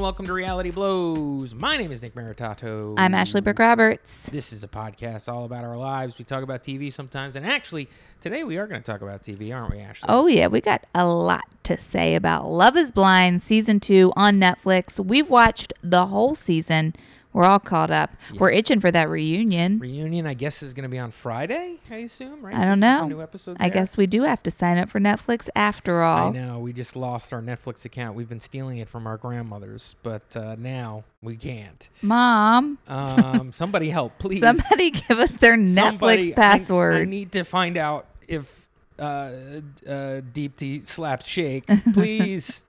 and welcome to Reality Blows. My name is Nick Maritato. I'm Ashley Brooke Roberts. This is a podcast all about our lives. We talk about TV sometimes, and actually, today we are going to talk about TV, aren't we, Ashley? Oh, yeah, we got a lot to say about Love is Blind season two on Netflix. We've watched the whole season. We're all caught up. We're itching for that reunion. Reunion, I guess, is going to be on Friday. I assume, right? I don't This is when know. New episodes I guess we do have to sign up for Netflix after all. I know. We just lost our Netflix account. We've been stealing it from our grandmothers, but uh, now we can't. Mom, Um, somebody help, please. somebody give us their Netflix I- password. I, need to find out if uh, uh, Deepti slaps Shake. Please.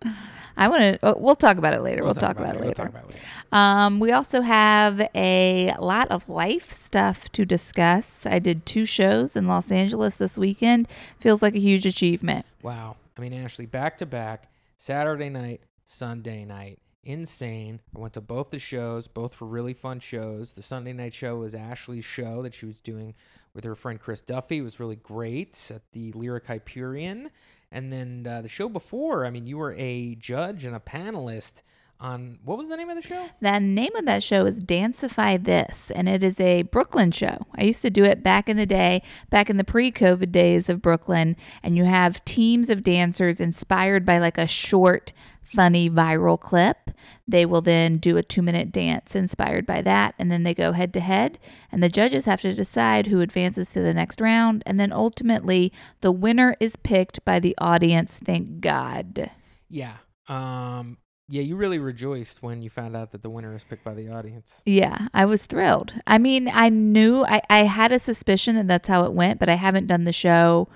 I want to. Oh, we'll talk about it later. We'll, talk, about, it We'll later. talk about it later. Um, we also have a lot of life stuff to discuss. I did two shows in Los Angeles this weekend. Feels like a huge achievement. Wow. I mean, Ashley, back to back, Saturday night, Sunday night. Insane. I went to both the shows. Both were really fun shows. The Sunday night show was Ashley's show that she was doing with her friend Chris Duffy. It was really great at the Lyric Hyperion. And then uh, the show before, I mean, you were a judge and a panelist on what was the name of the show? The name of that show is Dancify This, and it is a Brooklyn show. I used to do it back in the day, back in the pre COVID days of Brooklyn, and you have teams of dancers inspired by like a short, funny viral clip. They will then do a two minute dance inspired by that, and then they go head to head, and the judges have to decide who advances to the next round, and then ultimately the winner is picked by the audience. Thank God. Yeah. Um, yeah, you really rejoiced when you found out that the winner is picked by the audience. Yeah, I was thrilled. I mean, I knew I, I had a suspicion that that's how it went, but I haven't done the show.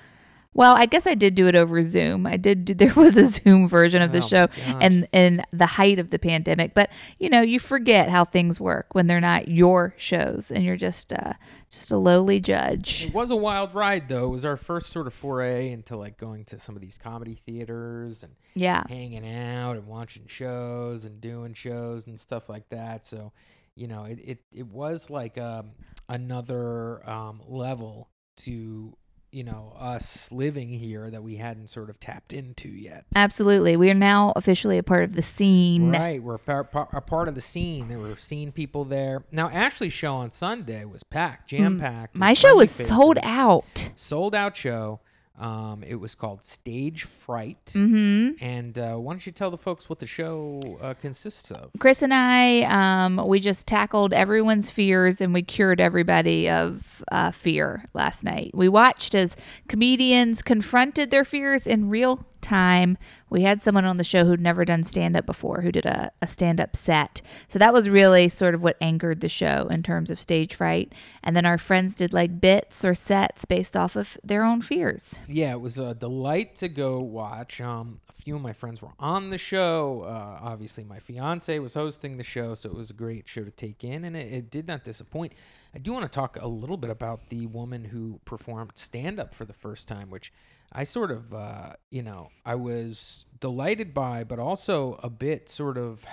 Well, I guess I did do it over Zoom. I did. Do, there was a Zoom version of the Oh show, and in the height of the pandemic. But you know, you forget how things work when they're not your shows, and you're just uh, just a lowly judge. It was a wild ride, though. It was our first sort of foray into like going to some of these comedy theaters and Yeah, hanging out and watching shows and doing shows and stuff like that. So, you know, it it, it was like um, another um, level to you know us living here that we hadn't sort of tapped into yet. absolutely. We are now officially a part of the scene. Right, we're a part, part, a part of the scene. There were scene people there. Now, Ashley's show on Sunday was packed, jam packed. Mm, My show was sold out. Sold out show. Um, it was called Stage Fright. Mm-hmm. And uh, why don't you tell the folks what the show uh, consists of? Chris and I, um, we just tackled everyone's fears and we cured everybody of uh, fear last night. We watched as comedians confronted their fears in real time. We had someone on the show who'd never done stand up before who did a, a stand up set. So that was really sort of what anchored the show in terms of stage fright. And then our friends did like bits or sets based off of their own fears. Yeah, it was a delight to go watch. Um, a few of my friends were on the show. Uh, obviously, my fiance was hosting the show, so it was a great show to take in, and it, it did not disappoint. I do want to talk a little bit about the woman who performed stand up for the first time, which I sort of, uh, you know, I was delighted by, but also a bit sort of,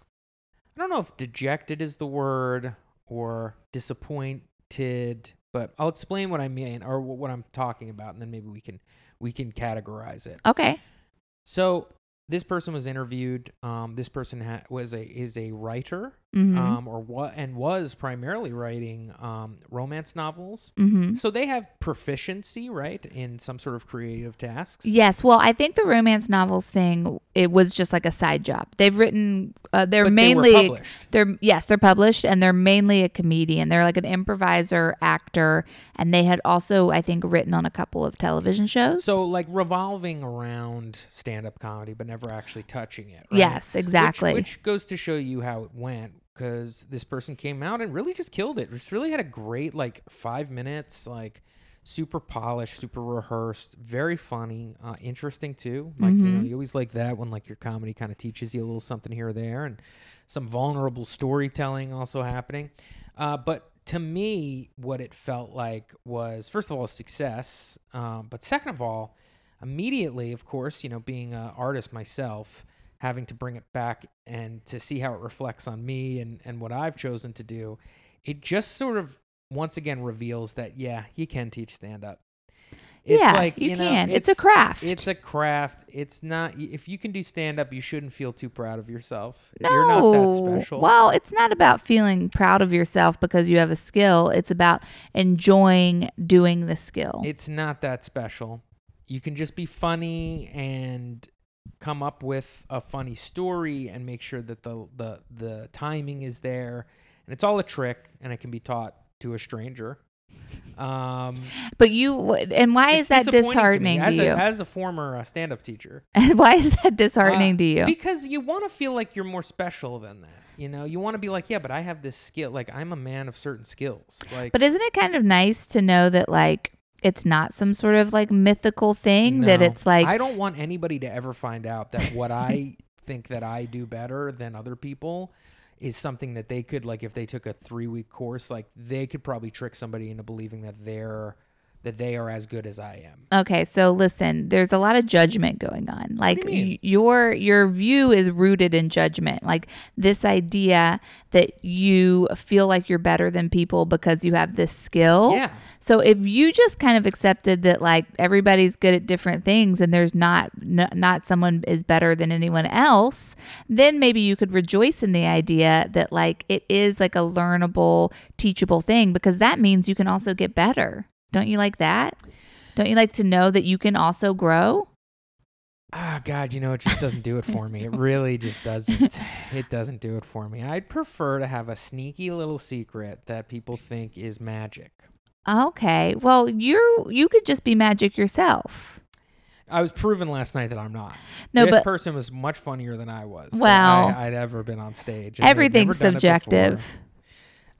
I don't know if dejected is the word or disappointed, but I'll explain what I mean or what I'm talking about, and then maybe we can we can categorize it. Okay. So this person was interviewed. Um, this person ha- was a is a writer, Mm-hmm. um, or what and was primarily writing um, romance novels. mm-hmm. So they have proficiency, right, in some sort of creative tasks. Yes, well, I think the romance novels thing it was just like a side job. They've written uh, they're But they mainly published. they're yes, they're published and they're mainly a comedian. They're like an improviser, actor, and they had also I think written on a couple of television shows. So like revolving around stand-up comedy, but never actually touching it. Right? Yes, Which- exactly. Which, goes to show you how it went, because this person came out and really just killed it. Just really had a great like five minutes, like super polished, super rehearsed, very funny, uh, interesting too. Like you know, you always like that when like your comedy kind of teaches you a little something here or there, and some vulnerable storytelling also happening. Uh, but to me, what it felt like was first of all a success, um, but second of all, immediately, of course, you know, being an artist myself, having to bring it back and to see how it reflects on me and and what I've chosen to do, it just sort of once again reveals that yeah, you can teach stand up. It's yeah, like you, you, know, can. It's, a craft. It's a craft. It's not. If you can do stand up, you shouldn't feel too proud of yourself. no, You're not that special. well, it's not about feeling proud of yourself because you have a skill. It's about enjoying doing the skill. It's not that special. You can just be funny and come up with a funny story and make sure that the the the timing is there. And it's all a trick and it can be taught to a stranger. Um, but you, and why is that disappointing to me disheartening to, as you? A, as a former uh, stand-up teacher, why is that disheartening Uh, to you? Because you want to feel like you're more special than that. You know, you want to be like, yeah, but I have this skill. Like I'm a man of certain skills. Like, But isn't it kind of nice to know that like it's not some sort of like mythical thing that it's like I don't want anybody to ever find out that what I think that I do better than other people is something that they could like if they took a three week course, like they could probably trick somebody into believing that they're that they are as good as I am. Okay, so listen, there's a lot of judgment going on. Like you your your view is rooted in judgment. Like this idea that you feel like you're better than people because you have this skill. Yeah. So if you just kind of accepted that like everybody's good at different things and there's not n- not someone is better than anyone else, then maybe you could rejoice in the idea that like it is like a learnable, teachable thing because that means you can also get better. Don't you like that? Don't you like to know that you can also grow? Ah, God, you know, it just doesn't do it for me. It really just doesn't. It doesn't do it for me. I'd prefer to have a sneaky little secret that people think is magic. Okay. Well, you're you could just be magic yourself. I was proven last night that I'm not. No, this but person was much funnier than I was. Wow, Well, I, would ever been on stage. everything's never done it subjective.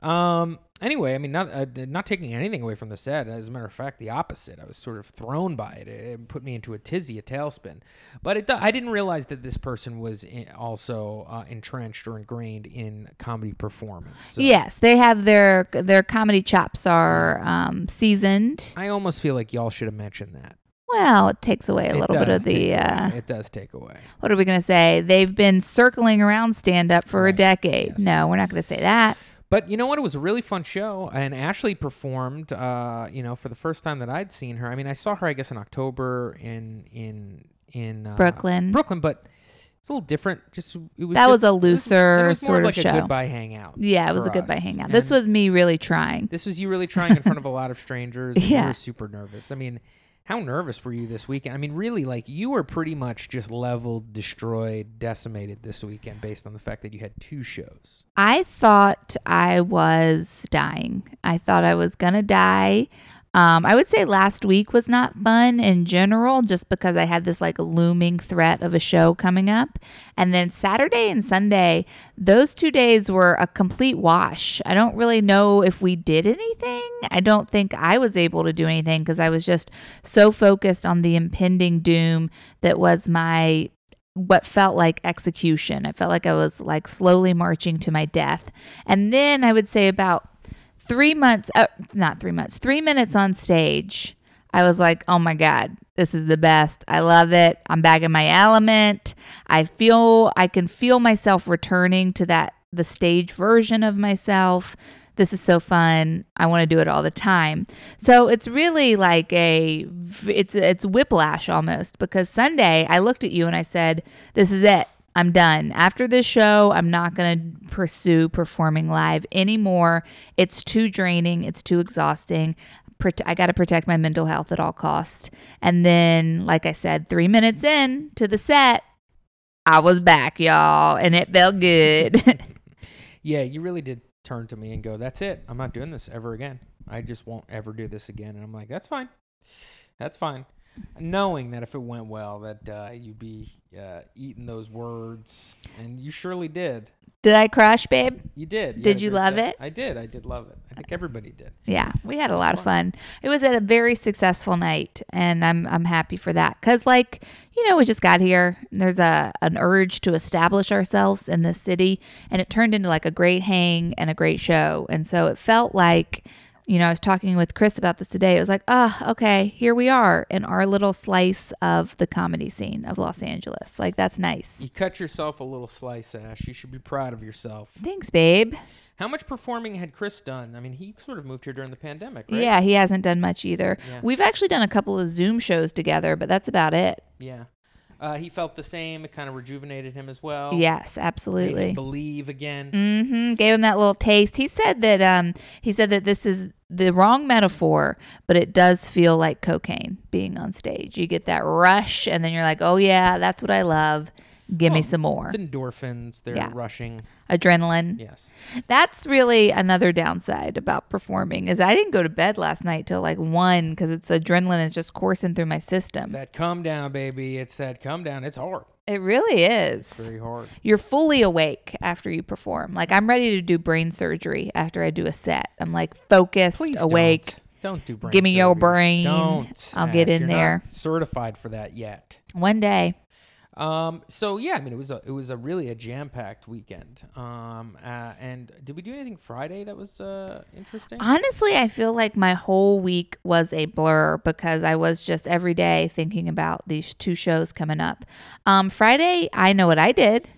Um. Anyway, I mean, not uh, not taking anything away from the set. As a matter of fact, the opposite. I was sort of thrown by it. It put me into a tizzy, a tailspin. But it, I didn't realize that this person was i also uh, entrenched or ingrained in comedy performance. So Yes, they have their their comedy chops are um, seasoned. I almost feel like y'all should have mentioned that. Well, it takes away a It little bit of the. Uh, It does take away. what are we going to say? They've been circling around stand up for a decade. Yes, no, yes. we're not going to say that. But you know what? It was a really fun show, and Ashley performed. Uh, you know, for the first time that I'd seen her. I mean, I saw her, I guess, in October in in in uh, Brooklyn. Brooklyn, but it's a little different. Just it was That just- was a was- looser was more sort of like show. a goodbye hangout. Yeah, it was a goodbye us. hangout. This was me really trying. this was you really trying in front of a lot of strangers. And You Yeah. were super nervous. I mean. How nervous were you this weekend? I mean, really, like you were pretty much just leveled, destroyed, decimated this weekend based on the fact that you had two shows. I thought I was dying. I thought I was going to die. Um, I would say last week was not fun in general, just because I had this like looming threat of a show coming up. And then Saturday and Sunday, those two days were a complete wash. I don't really know if we did anything. I don't think I was able to do anything because I was just so focused on the impending doom that was my what felt like execution. It felt like I was like slowly marching to my death. And then I would say about three months, uh, not three months, three minutes on stage, I was like, oh my God, this is the best. I love it. I'm back in my element. I feel, I can feel myself returning to that, the stage version of myself. This is so fun. I want to do it all the time. So it's really like a it's it's whiplash almost because Sunday I looked at you and I said, "This is it. I'm done. After this show, I'm not going to pursue performing live anymore. It's too draining, it's too exhausting. I got to protect my mental health at all costs." And then like I said, 3 minutes in to the set, I was back, y'all, and it felt good. Yeah, you really did turn to me and go, "That's it. I'm not doing this ever again. I just won't ever do this again." And I'm like, "That's fine. That's fine." Knowing that if it went well, that uh, you'd be uh, eating those words, and you surely did. Did I crush, babe? You did. Did had you love it? I did. I did love it. I think everybody did. Yeah, we had a lot of fun. It was a very successful night, and I'm I'm happy for that. Cause like you know, we just got here. And there's a an urge to establish ourselves in this city, and it turned into like a great hang and a great show. And so it felt like, you know, I was talking with Chris about this today. It was like, oh, okay, here we are in our little slice of the comedy scene of Los Angeles. Like, that's nice. You cut yourself a little slice, Ash. You should be proud of yourself. Thanks, babe. How much performing had Chris done? I mean, he sort of moved here during the pandemic, right? Yeah, he hasn't done much either. Yeah. We've actually done a couple of Zoom shows together, but that's about it. Yeah. Uh, he felt the same. It kind of rejuvenated him as well. Yes, Made him absolutely. believe again. Mm hmm Gave him that little taste. He said that um he said that this is the wrong metaphor, but it does feel like cocaine being on stage. You get that rush and then you're like, "Oh yeah, that's what I love. Give me Well, some more." It's endorphins. They're Yeah. rushing. Adrenaline. Yes. That's really another downside about performing is I didn't go to bed last night till like 1 cuz it's adrenaline is just coursing through my system. That come down, baby. It's that come down. It's hard. It really is. Very hard. You're fully awake after you perform. Like I'm ready to do brain surgery after I do a set. I'm like focused, Please awake. Don't. Don't do brain Give me your surgeries. brain. Don't. I'll get Ash. in You're not there. certified for that yet. One day. Um, so yeah, I mean, it was a it was a really a jam packed weekend. Um, uh, and did we do anything Friday that was uh interesting? Honestly, I feel like my whole week was a blur because I was just every day thinking about these two shows coming up. Um, Friday, I know what I did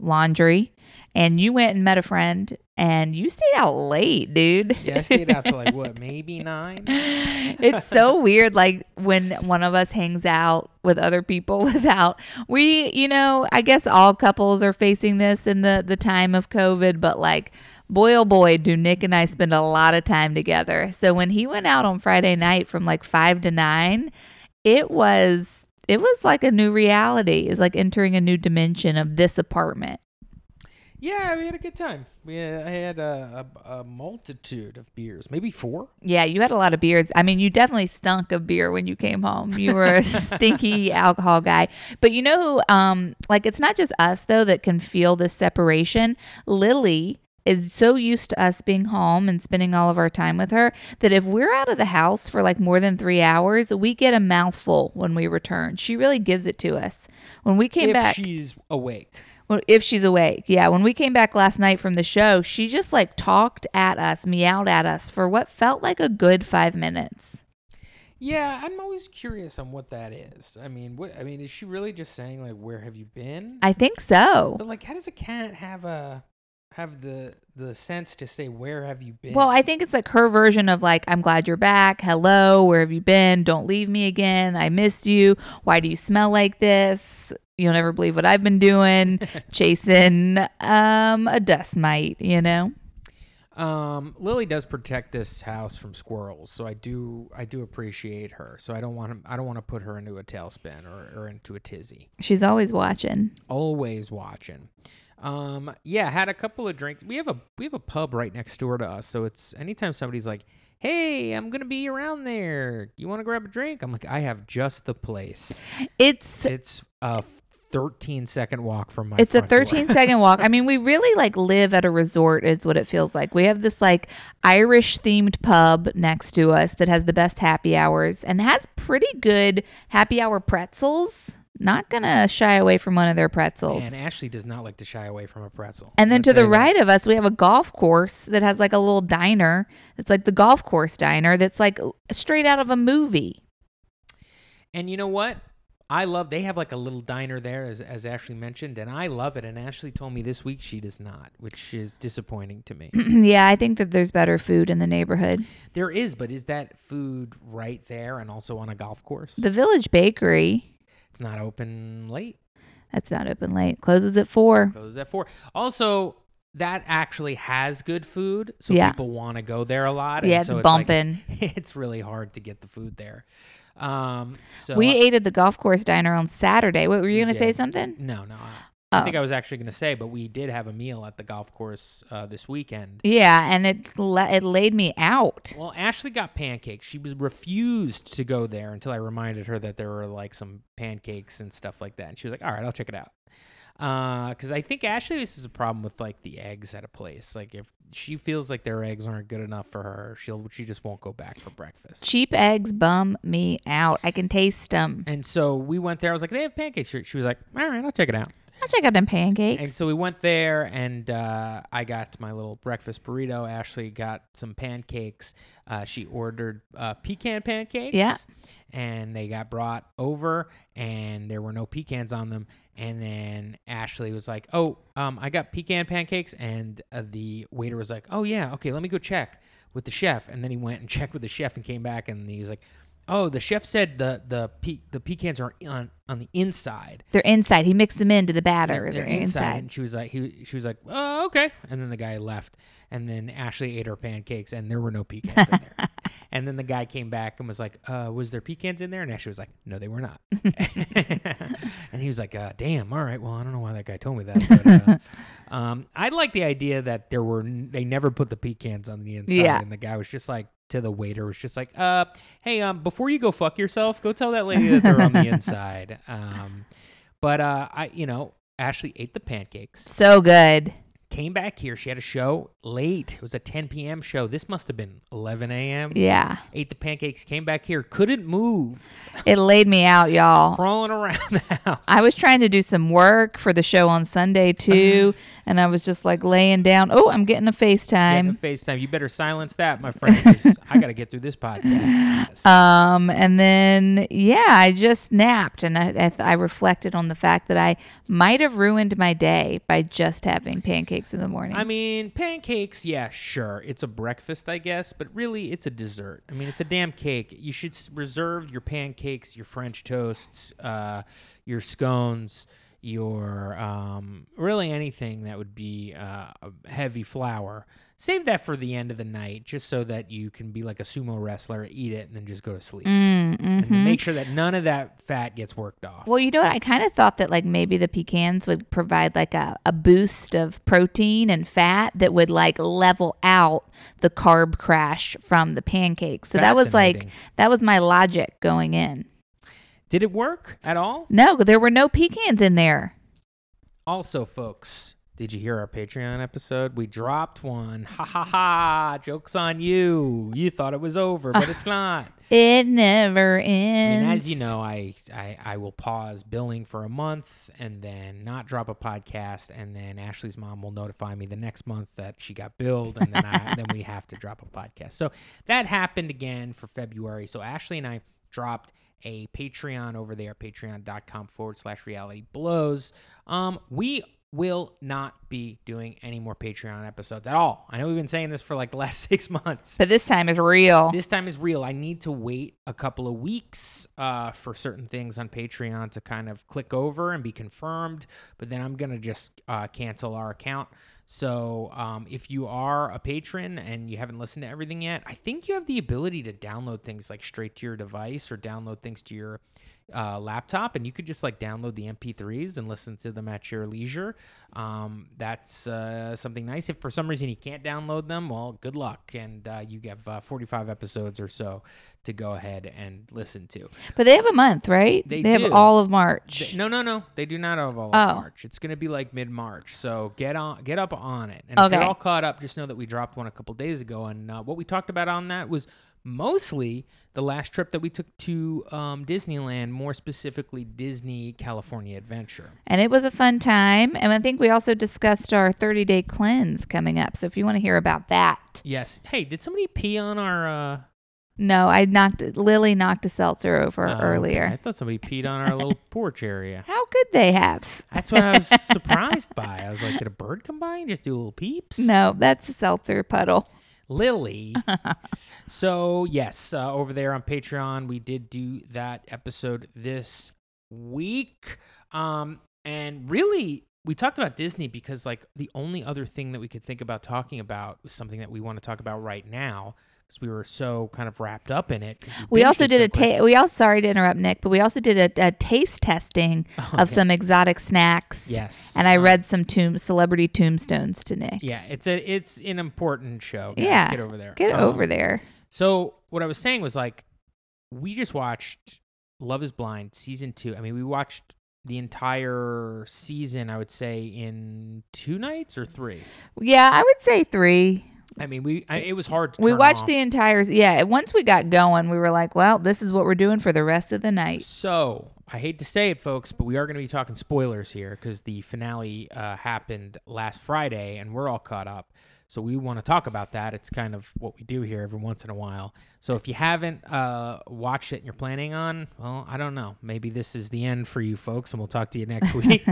laundry. And you went and met a friend and you stayed out late, dude. yeah, I stayed out to like what, maybe nine. it's so weird like when one of us hangs out with other people without we you know i guess all couples are facing this in the the time of covid but like boy oh boy do nick and i spend a lot of time together so when he went out on friday night from like five to nine it was it was like a new reality it's like entering a new dimension of this apartment Yeah, we had a good time. We uh, I had a, a, a multitude of beers, maybe four. Yeah, you had a lot of beers. I mean, you definitely stunk of beer when you came home. You were a stinky alcohol guy. But you know who, um, like, it's not just us, though, that can feel this separation. Lily is so used to us being home and spending all of our time with her that if we're out of the house for like more than three hours, we get a mouthful when we return. She really gives it to us. When we came if back, she's awake. Well, if she's awake. Yeah, when we came back last night from the show, she just like talked at us, meowed at us for what felt like a good five minutes. Yeah, I'm always curious on what that is. I mean, what I mean is she really just saying like, "Where have you been?" I think so. But like, how does a cat have a have the the sense to say, "Where have you been?" Well, I think it's like her version of like, I'm glad you're back. Hello, where have you been? Don't leave me again. I miss you. Why do you smell like this? You'll never believe what I've been doing, chasing um, a dust mite, you know? Um, Lily does protect this house from squirrels, so I do I do appreciate her. So I don't want to I don't want to put her into a tailspin or, or into a tizzy. She's always watching. Always watching. Um, yeah, had a couple of drinks. We have a we have a pub right next door to us, so it's anytime somebody's like, "Hey, I'm gonna be around there. You want to grab a drink?" I'm like, "I have just the place." It's It's a 13 second walk from my. It's a front door. 13 second walk. I mean, we really like live at a resort, is what it feels like. We have this like Irish themed pub next to us that has the best happy hours and has pretty good happy hour pretzels. Not gonna shy away from one of their pretzels. And Ashley does not like to shy away from a pretzel. and then to the that. right of us, we have a golf course that has like a little diner. It's like the golf course diner that's like straight out of a movie. And you know what? I love. They have like a little diner there, as as Ashley mentioned, and I love it. And Ashley told me this week she does not, which is disappointing to me. yeah, I think that there's better food in the neighborhood. there is, but is that food right there and also on a golf course? The Village Bakery, It's not open late. that's not open late, closes at four. Closes at four. Also, that actually has good food, so Yeah. people want to go there a lot. and Yeah, it's so like- bumping. it's really hard to get the food there. Um, so we I- ate at the golf course diner on Saturday. What were you going to say something? no, no. I- Oh. I think I was actually going to say, but we did have a meal at the golf course uh, this weekend. Yeah, and it la- it laid me out. Well, Ashley got pancakes. She was refused to go there until I reminded her that there were like some pancakes and stuff like that. And she was like, "All right, I'll check it out." Because I think Ashley this is a problem with like the eggs at a place. Like if she feels like their eggs aren't good enough for her, she'll she just won't go back for breakfast. Cheap eggs bum me out. I can taste them. And so we went there. I was like, "They have pancakes." She was like, "All right, I'll check it out." I'll check out them pancakes. And so we went there, and uh, I got my little breakfast burrito. Ashley got some pancakes. Uh, she ordered uh, pecan pancakes. Yeah. And they got brought over, and there were no pecans on them. And then Ashley was like, "Oh, um, I got pecan pancakes," and uh, the waiter was like, "Oh yeah, okay, let me go check with the chef." And then he went and checked with the chef and came back, and he was like, "Oh, the chef said the the pe- the pecans are on on the inside." They're inside. He mixed them into the batter. They're They're, inside. inside. And she was like, he, she was like, oh, okay. And then the guy left. And then Ashley ate her pancakes, and there were no pecans in there. And then the guy came back and was like, uh, was there pecans in there? And Ashley was like, no, they were not. and he was like, uh, damn, all right. Well, I don't know why that guy told me that. But, uh, um, I like the idea that there were, n- they never put the pecans on the inside. Yeah. And the guy was just like, to the waiter was just like, uh, hey, um, before you go fuck yourself, go tell that lady that they're on the inside. Um, but uh, I, you know, Ashley ate the pancakes, So good. came back here. She had a show late. It was a 10 p.m. show. This must have been 11 a.m. Yeah. Ate the pancakes, came back here, couldn't move, It laid me out, y'all. crawling around the house. I was trying to do some work for the show on Sunday too, and I was just like laying down. Oh, I'm getting a FaceTime. Getting a FaceTime. You better silence that, my friend. I got to get through this podcast. Um, and then yeah, I just napped, and I I, th- I reflected on the fact that I might have ruined my day by just having pancakes in the morning. I mean, pancakes, yeah, sure. It's a breakfast, I guess, but really it's a dessert. I mean, it's a damn cake. You should reserve your pancakes, your French toasts, uh, your scones, your um, really anything that would be uh, a heavy flour. Save that for the end of the night, just so that you can be like a sumo wrestler, eat it, and then just go to sleep. Mm, And mhm. then make sure that none of that fat gets worked off. Well, you know what? I kind of thought that like maybe the pecans would provide like a, a boost of protein and fat that would like level out the carb crash from the pancakes. So that was like that was my logic going in. Did it work at all? No, there were no pecans in there. Also, folks, did you hear our Patreon episode? We dropped one. Ha ha ha. Joke's on you. You thought it was over, but it's not. It never I ends. mean, as you know, I, I I will pause billing for a month and then not drop a podcast, and then Ashley's mom will notify me the next month that she got billed, and then I then we have to drop a podcast. So that happened again for February. So Ashley and I dropped a Patreon over there, patreon.com forward slash reality blows. Um, we will not be doing any more Patreon episodes at all. I know we've been saying this for like the last six months. but this time is real. This time is real. I need to wait a couple of weeks uh, for certain things on Patreon to kind of click over and be confirmed. But then I'm going to just uh, cancel our account. So um, if you are a patron and you haven't listened to everything yet, I think you have the ability to download things like straight to your device or download things to your uh, laptop, and you could just like download the MP3s and listen to them at your leisure. Um, that's uh, something nice. If for some reason you can't download them, well, good luck, and uh, you have uh, 45 episodes or so to go ahead and listen to. But they have a month, right? They have do. all of March. Th- No, no, no. They do not have all Oh. of March. It's going to be like mid March. So get on, get up on it. And if Okay. you're all caught up, just know that we dropped one a couple days ago, and uh, what we talked about on that was mostly the last trip that we took to um, Disneyland, more specifically Disney California Adventure. And it was a fun time. And I think we also discussed our 30 day cleanse coming up. So if you want to hear about that, Yes. Hey, did somebody pee on our? Uh, no, I knocked Lily knocked a seltzer over oh, okay. earlier. I thought somebody peed on our little porch area. How could they have? That's what I was surprised by. I was like, did a bird come by and just do a little peeps? No, that's a seltzer puddle. Lily. so yes, uh, over there on Patreon, we did do that episode this week, um, and really we talked about Disney because like the only other thing that we could think about talking about was something that we want to talk about right now because we were so kind of wrapped up in it. We also did so a quick. ta- we also sorry to interrupt Nick, but we also did a, a taste testing Oh, of some exotic snacks. Yes, And I um, read some tomb celebrity tombstones to Nick. Yeah, it's a it's an important show. Guys. Yeah, get over there. Get Um, over there. So what I was saying was like, we just watched Love Is Blind season two. I mean, we watched the entire season. I would say in two nights or three. Yeah, I would say three. I mean, we I, it was hard. to We watched off. the entire yeah. Once we got going, we were like, "Well, this is what we're doing for the rest of the night." So I hate to say it, folks, but we are going to be talking spoilers here because the finale uh, happened last Friday and we're all caught up. So we want to talk about that. It's kind of what we do here every once in a while. So if you haven't uh, watched it and you're planning on, well, I don't know. Maybe this is the end for you folks, and we'll talk to you next week.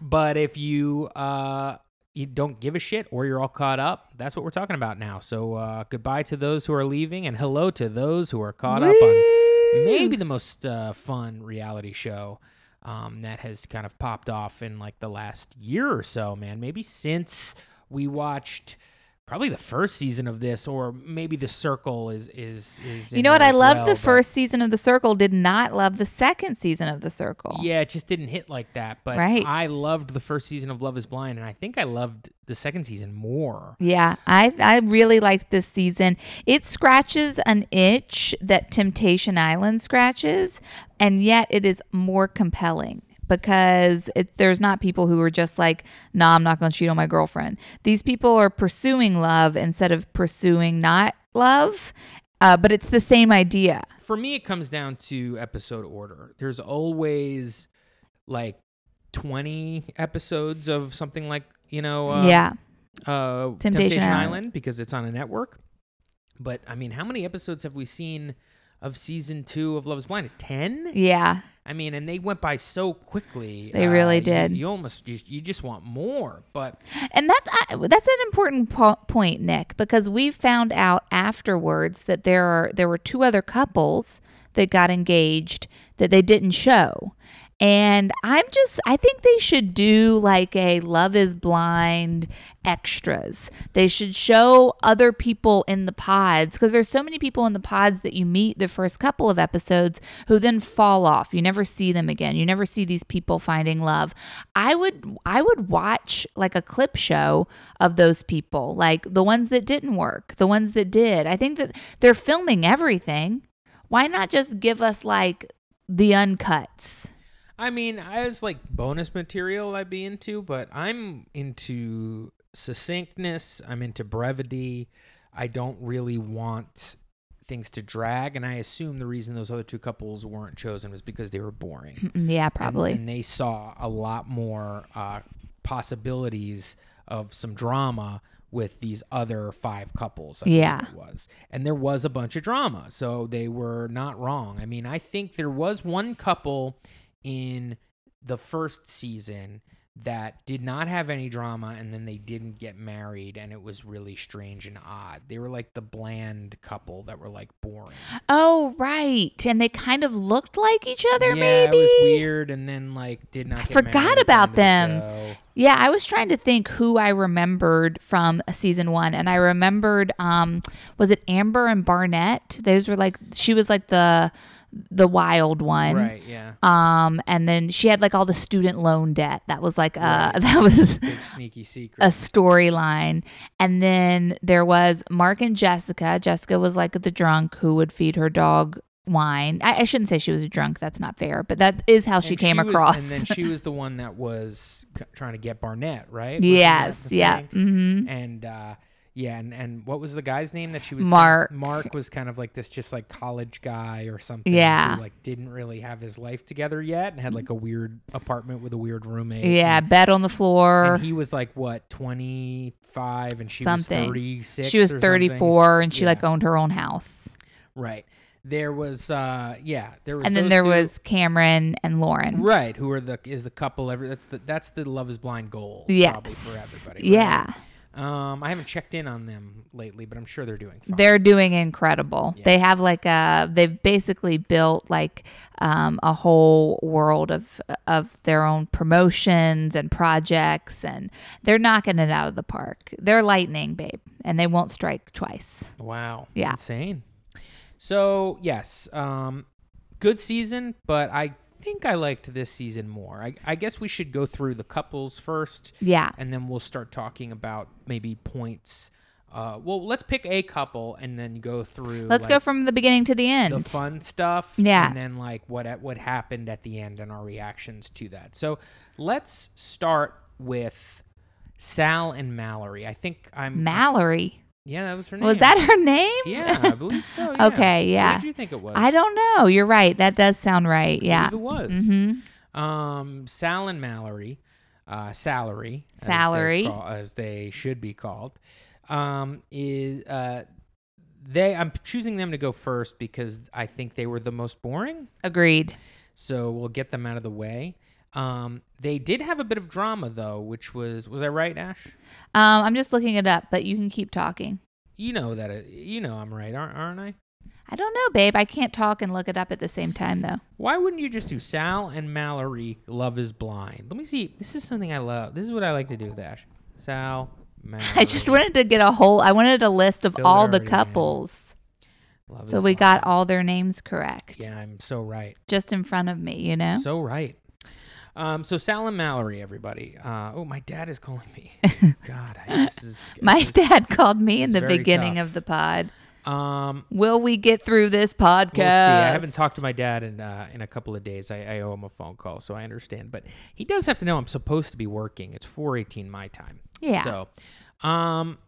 but if you uh, you don't give a shit or you're all caught up, that's what we're talking about now. So uh, goodbye to those who are leaving, and hello to those who are caught up on maybe the most uh, fun reality show um, that has kind of popped off in like the last year or so, man. Maybe since we watched probably the first season of this, or maybe the Circle is is is. You know what? I loved well, the first season of The Circle, did not love the second season of The Circle. Yeah, it just didn't hit like that. But Right. I loved the first season of Love Is Blind, and I think I loved the second season more. Yeah, I I really liked this season. It scratches an itch that Temptation Island scratches, and yet it is more compelling because it, there's not people who are just like, "Nah, I'm not going to cheat on my girlfriend." These people are pursuing love instead of pursuing not love, uh, but it's the same idea. For me, it comes down to episode order. There's always like 20 episodes of something like you know uh, yeah, uh, Temptation Island. Island. because it's on a network. But I mean, how many episodes have we seen of season two of Love Is Blind? Ten. yeah. I mean, and they went by so quickly. They really uh, you- did. You, almost just you just want more, but And that's I that's an important po- point, Nick, because we found out afterwards that there are there were two other couples that got engaged that they didn't show. And I'm just I think they should do like a Love is Blind extras. They should show other people in the pods because there's so many people in the pods that you meet the first couple of episodes who then fall off. You never see them again. You never see these people finding love. I would I would watch like a clip show of those people, like the ones that didn't work, the ones that did. I think that they're filming everything. Why not just give us like the uncuts? I mean, as like bonus material, I'd be into, but I'm into succinctness. I'm into brevity. I don't really want things to drag, and I assume the reason those other two couples weren't chosen was because they were boring. Yeah, probably. And, they saw a lot more uh, possibilities of some drama with these other five couples. I Yeah. it was, and there was a bunch of drama, so they were not wrong. I mean, I think there was one couple in the first season that did not have any drama and then they didn't get married and it was really strange and odd. They were like the bland couple that were like boring. oh, right. And they kind of looked like each other, yeah, maybe. it was weird and then like did not I get forgot married about the them. Yeah, I was trying to think who I remembered from season one, and I remembered, um, was it Amber and Barnett? Those were like she was like the the wild one, Right, yeah. Um, and then she had like all the student loan debt. That was like uh, Right. that was Big sneaky secret. a storyline. And then there was Mark and Jessica. Jessica was like the drunk who would feed her dog wine. I, I shouldn't say she was a drunk. That's not fair, but that is how she And came was- across. and then she was the one that was c- trying to get Barnett, right? Wasn't yes, yeah. thing? hmm And uh, yeah, and, and what was the guy's name that she was? Mark. Mark was kind of like this, just like college guy or something. Yeah. Who like didn't really have his life together yet, and had like a weird apartment with a weird roommate. Yeah, and, bed on the floor. and he was like what twenty five, and she Something. was thirty six. she was 34 and she like owned her own house. Right. There was uh yeah, there was And then there two- was Cameron and Lauren. Right, who are the is the couple every that's the that's the Love is Blind goal Yes. probably for everybody. right? Yeah. Um I haven't checked in on them lately, but I'm sure they're doing fine. They're doing incredible. Yeah. They have like a they've basically built like um, a whole world of of their own promotions and projects and they're knocking it out of the park. They're lightning, babe, and they won't strike twice. wow. Yeah. Insane. So, yes, um good season, but I think I liked this season more. I, I guess we should go through the couples first Yeah. and then we'll start talking about maybe points. Uh, well, let's pick a couple and then go through. Let's like, go from the beginning to the end. the fun stuff Yeah. and then like what what happened at the end and our reactions to that so let's start with sal and mallory i think i'm Mallory. Yeah, that was her name. Was that her name? Yeah, I believe so. yeah. Okay, yeah. What did you think it was? I don't know. You're right. That does sound right. Yeah. it was. Mm-hmm. Um, Sal and Mallory, uh, Salary, as Salary. call- as they should be called, um, is uh, they. I'm choosing them to go first because I think they were the most boring. Agreed. So we'll get them out of the way. Um, they did have a bit of drama though, which was was I right, Ash? Um, I'm just looking it up, but you can keep talking. You know that it, you know I'm right, aren't, aren't I? I don't know, babe. I can't talk and look it up at the same time, though. Why wouldn't you just do Sal and Mallory? Love is blind. Let me see. This is something I love. This is what I like to do with Ash. Sal, Mallory. I just wanted to get a whole. I wanted a list of all the couples, Love so we got all their names correct, Yeah, I'm so right. just in front of me. You know. So right. Um, so Sal and Mallory, everybody. Uh, oh, my dad is calling me. God, I, this is My this is- dad called me in the beginning tough. of the pod. Um, Will we get through this podcast? we'll see. I haven't talked to my dad in uh, in a couple of days. I, I owe him a phone call, so I understand. But he does have to know I'm supposed to be working. It's 4:18 my time. Yeah. So, um,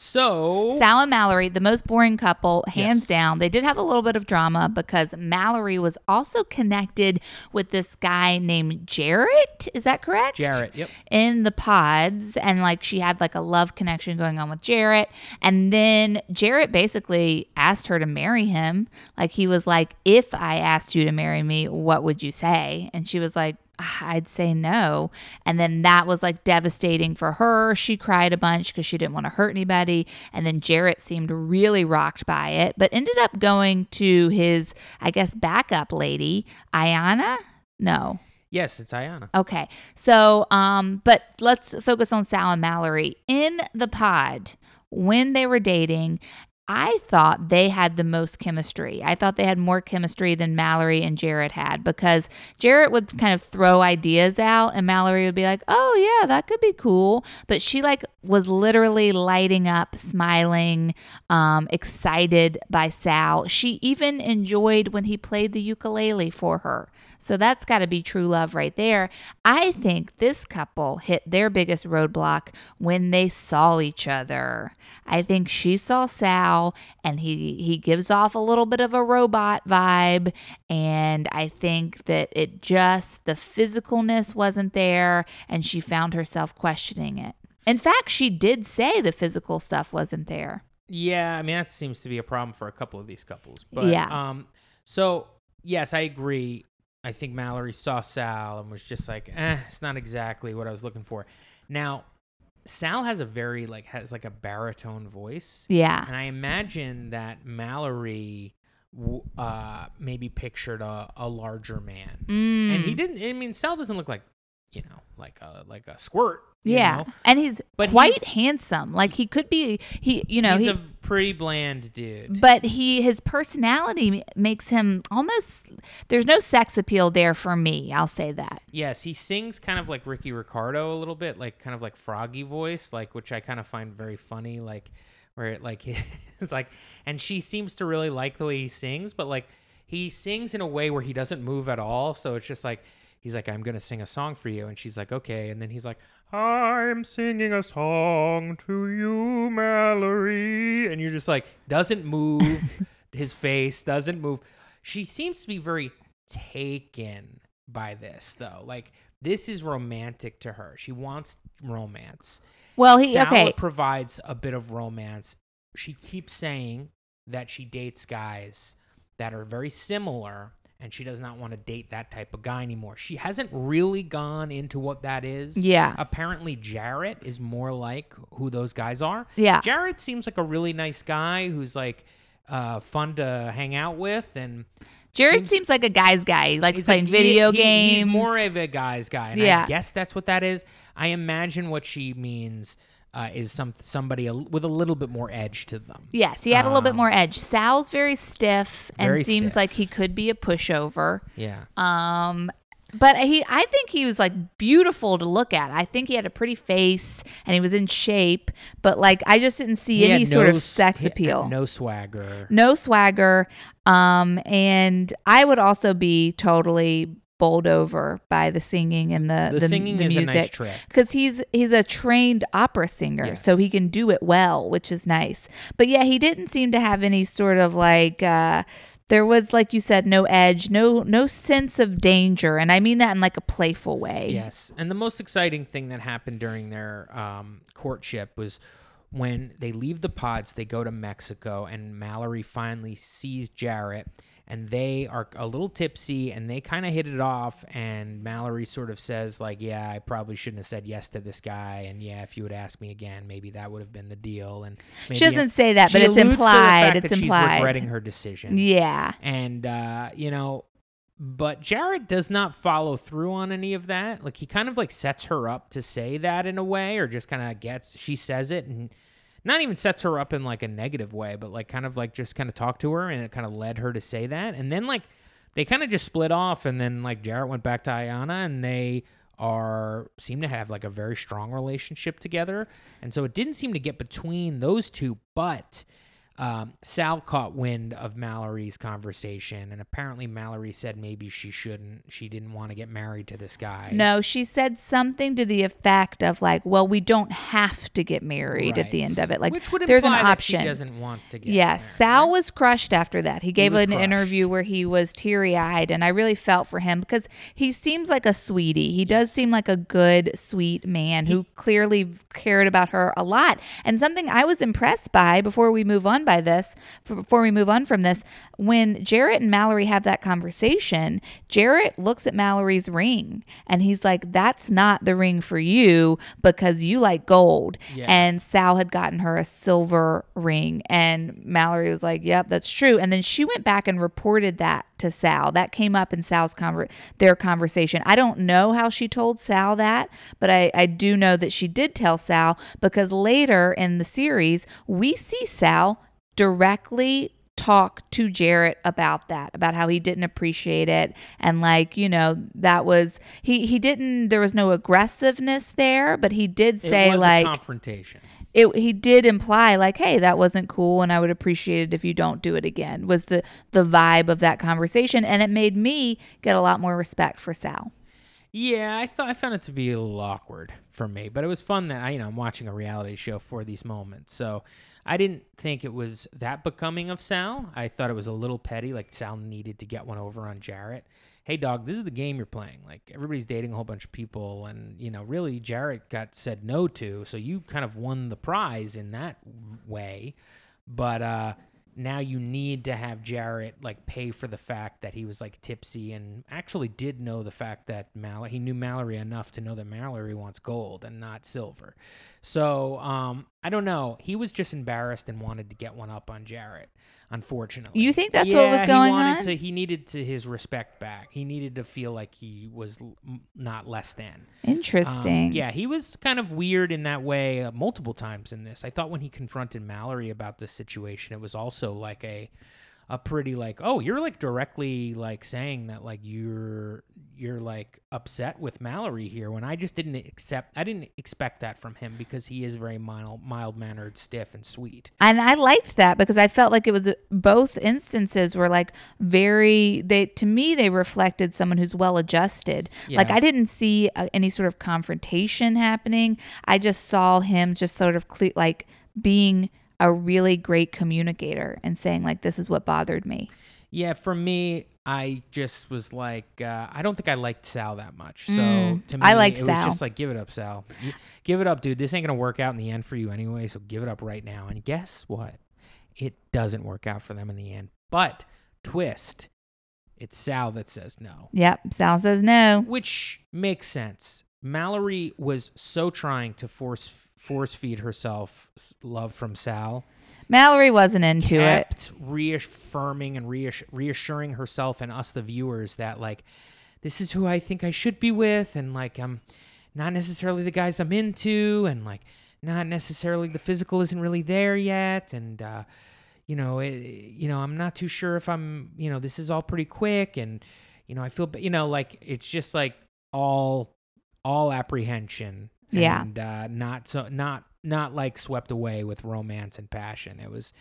so Sal and Mallory, the most boring couple, hands Yes. down. They did have a little bit of drama because Mallory was also connected with this guy named Jarrett. Is that correct? Jarrett. Yep. in the pods and like she had like a love connection going on with Jarrett and then Jarrett basically asked her to marry him like he was like if I asked you to marry me what would you say and she was like "Ah, I'd say no and then that was like devastating for her she cried a bunch because she didn't want to hurt anybody and then Jarrett seemed really rocked by it but ended up going to his I guess backup lady Iyanna no Yes, it's Iyanna. Okay. So, um, but let's focus on Sal and Mallory. In the pod, when they were dating, I thought they had the most chemistry. I thought they had more chemistry than Mallory and Jarrett had because Jarrett would kind of throw ideas out and Mallory would be like, "Oh yeah, that could be cool." But she like was literally lighting up, smiling, um, excited by Sal. She even enjoyed when he played the ukulele for her. So that's got to be true love right there. I think this couple hit their biggest roadblock when they saw each other. I think she saw Sal and he he gives off a little bit of a robot vibe and I think that it just the physicalness wasn't there and she found herself questioning it. In fact, she did say the physical stuff wasn't there. Yeah, I mean that seems to be a problem for a couple of these couples. But Yeah. um so yes, I agree. I think Mallory saw Sal and was just like, eh, it's not exactly what I was looking for. Now, Sal has a very like has like a baritone voice. Yeah. And I imagine that Mallory uh maybe pictured a, a larger man. Mm. And he didn't I mean Sal doesn't look like, you know, like a like a squirt. you Yeah, know? and he's But quite he's- handsome. Like he could be, he you know He's he, a pretty bland dude. but he his personality makes him almost. There's no sex appeal there for me. I'll say that. Yes, he sings kind of like Ricky Ricardo a little bit, like kind of like froggy voice, like which I kind of find very funny, like where it like it's like, and she seems to really like the way he sings, but like he sings in a way where he doesn't move at all, so it's just like he's like, I'm gonna sing a song for you, and she's like, okay, and then he's like, I'm singing a song to you, Mallory, and you're just like, doesn't move, his face doesn't move. She seems to be very taken by this though. Like this is romantic to her. She wants romance. Well, he okay. provides a bit of romance. She keeps saying that she dates guys that are very similar and she does not want to date that type of guy anymore. She hasn't really gone into what that is. Yeah. Apparently Jarrett is more like who those guys are. Yeah. Jarrett seems like a really nice guy who's like uh, fun to hang out with and Jarrett seems- seems like a guy's guy. He likes He's playing like- video he- he- games. He's more of a guy's guy, and I Yeah. guess that's what that is. I imagine what she means uh, is some somebody a, with a little bit more edge to them. Yes, he had a little bit Um, more edge. Sal's very stiff and Very seems stiff. like he could be a pushover. Yeah, Um, but he, I think he was like beautiful to look at. I think he had a pretty face and he was in shape. But like, I just didn't see He any had sort of sex appeal. no swagger. no swagger. Um, and I would also be totally bowled over by the singing and the The, singing the is music. a nice trick. because he's he's a trained opera singer so he can do it well which is nice but yeah he didn't seem to have any sort of like uh there was like you said no edge no no sense of danger and i mean that in like a playful way Yes, and the most exciting thing that happened during their um, courtship was when they leave the pods. They go to Mexico, and Mallory finally sees Jarrett, and they are a little tipsy, and they kind of hit it off. And Mallory sort of says, like, "Yeah, I probably shouldn't have said yes to this guy, and yeah, if you would ask me again, maybe that would have been the deal." And she doesn't say that but it's alludes to the implied it's implied She's regretting her decision yeah and uh, you know but Jarrett does not follow through on any of that like he kind of like sets her up to say that in a way or just kind of gets she says it and not even sets her up in like a negative way but like kind of like just kind of talked to her and it kind of led her to say that. And then like they kind of just split off and then like Jarrett went back to Iyanna and they are seem to have like a very strong relationship together. And so it didn't seem to get between those two but um, Sal caught wind of Mallory's conversation, and apparently Mallory said maybe she shouldn't. She didn't want to get married to this guy. no she said something to the effect of like well we don't have to get married at the end of it like Which would there's an imply that she option doesn't want to get. Yeah, married, Sal right? was crushed after that. He gave was an crushed. interview where he was teary eyed, and I really felt for him because he seems like a sweetie. He does seem like a good, sweet man who clearly cared about her a lot. And something I was impressed by before we move on by this, before we move on from this, when Jarrett and Mallory have that conversation, Jarrett looks at Mallory's ring and he's like, "That's not the ring for you because you like gold." Yeah. And Sal had gotten her a silver ring. And Mallory was like, Yep, that's true. And then she went back and reported that to Sal. That came up in Sal's conver- their conversation. I don't know how she told Sal that, but I, I do know that she did tell Sal because later in the series, we see Sal directly talk to Jarrett about that, about how he didn't appreciate it and like, you know, that was he he didn't there was no aggressiveness there, but he did say like confrontation. it he did imply like hey that wasn't cool and i would appreciate it if you don't do it again was the the vibe of that conversation and it made me get a lot more respect for sal Yeah, I thought I found it to be a little awkward for me, but it was fun that I, you know, I'm watching a reality show for these moments. So I didn't think it was that becoming of Sal. I thought it was a little petty, like Sal needed to get one over on Jarrett. Hey, dog, this is the game you're playing. Like everybody's dating a whole bunch of people, and you know, really, Jarrett got said no to, so you kind of won the prize in that way. But uh, now you need to have Jarrett like pay for the fact that he was like tipsy and actually did know the fact that Mallory he knew Mallory enough to know that Mallory wants gold and not silver. So um, I don't know. He was just embarrassed and wanted to get one up on Jarrett. Unfortunately, You think that's what was going he wanted on? To, he needed to his respect back. He needed to feel like he was l- not less than. Um, interesting yeah, he was kind of weird in that way uh, multiple times in this. I thought when he confronted Mallory about this situation, it was also like a a pretty like, oh, you're like directly like saying that like you're you're like upset with Mallory here when I just didn't accept I didn't expect that from him because he is very mild mild mannered, stiff and sweet. and I liked that because I felt like it was both instances were like very they to me they reflected someone who's well adjusted. Like I didn't see uh, any sort of confrontation happening. I just saw him just sort of cle- like being a really great communicator and saying like this is what bothered me. Yeah, for me, I just was like, uh, I don't think I liked Sal that much. So Mm, to me, I liked it Sal. was just like, give it up, Sal. Give it up, dude. This ain't gonna work out in the end for you anyway. So give it up right now. And guess what? It doesn't work out for them in the end. But twist, it's Sal that says no, Yep, Sal says no. which makes sense. Mallory was so trying to force force feed herself love from Sal Mallory wasn't into it. reaffirming and reass- reassuring herself and us, the viewers, that like this is who I think I should be with, and like I'm not necessarily the guys I'm into, and like not necessarily the physical isn't really there yet, and uh, you know, it, you know, I'm not too sure if I'm, you know, this is all pretty quick, and you know, I feel, you know, like it's just like all all apprehension, Yeah. and uh, not so not not like swept away with romance and passion. It was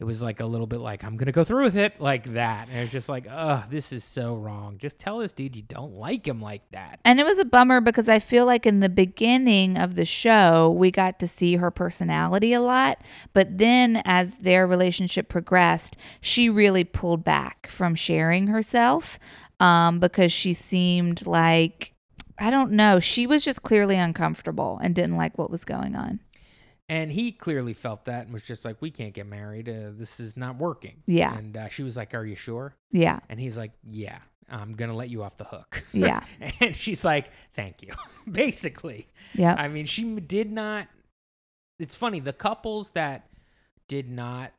it was like a little bit like I'm gonna go through with it like that, and it's just like, oh, this is so wrong. Just tell this dude you don't like him like that. And it was a bummer because I feel like in the beginning of the show, we got to see her personality a lot. But then as their relationship progressed, she really pulled back from sharing herself um, because she seemed like, I don't know, she was just clearly uncomfortable and didn't like what was going on. And he clearly felt that and was just like, we can't get married. Uh, this is not working. Yeah. And uh, she was like, Are you sure? Yeah. And he's like, Yeah, I'm gonna let you off the hook. Yeah. and she's like, Thank you. Basically. Yeah. I mean, she did not. It's funny. The couples that did not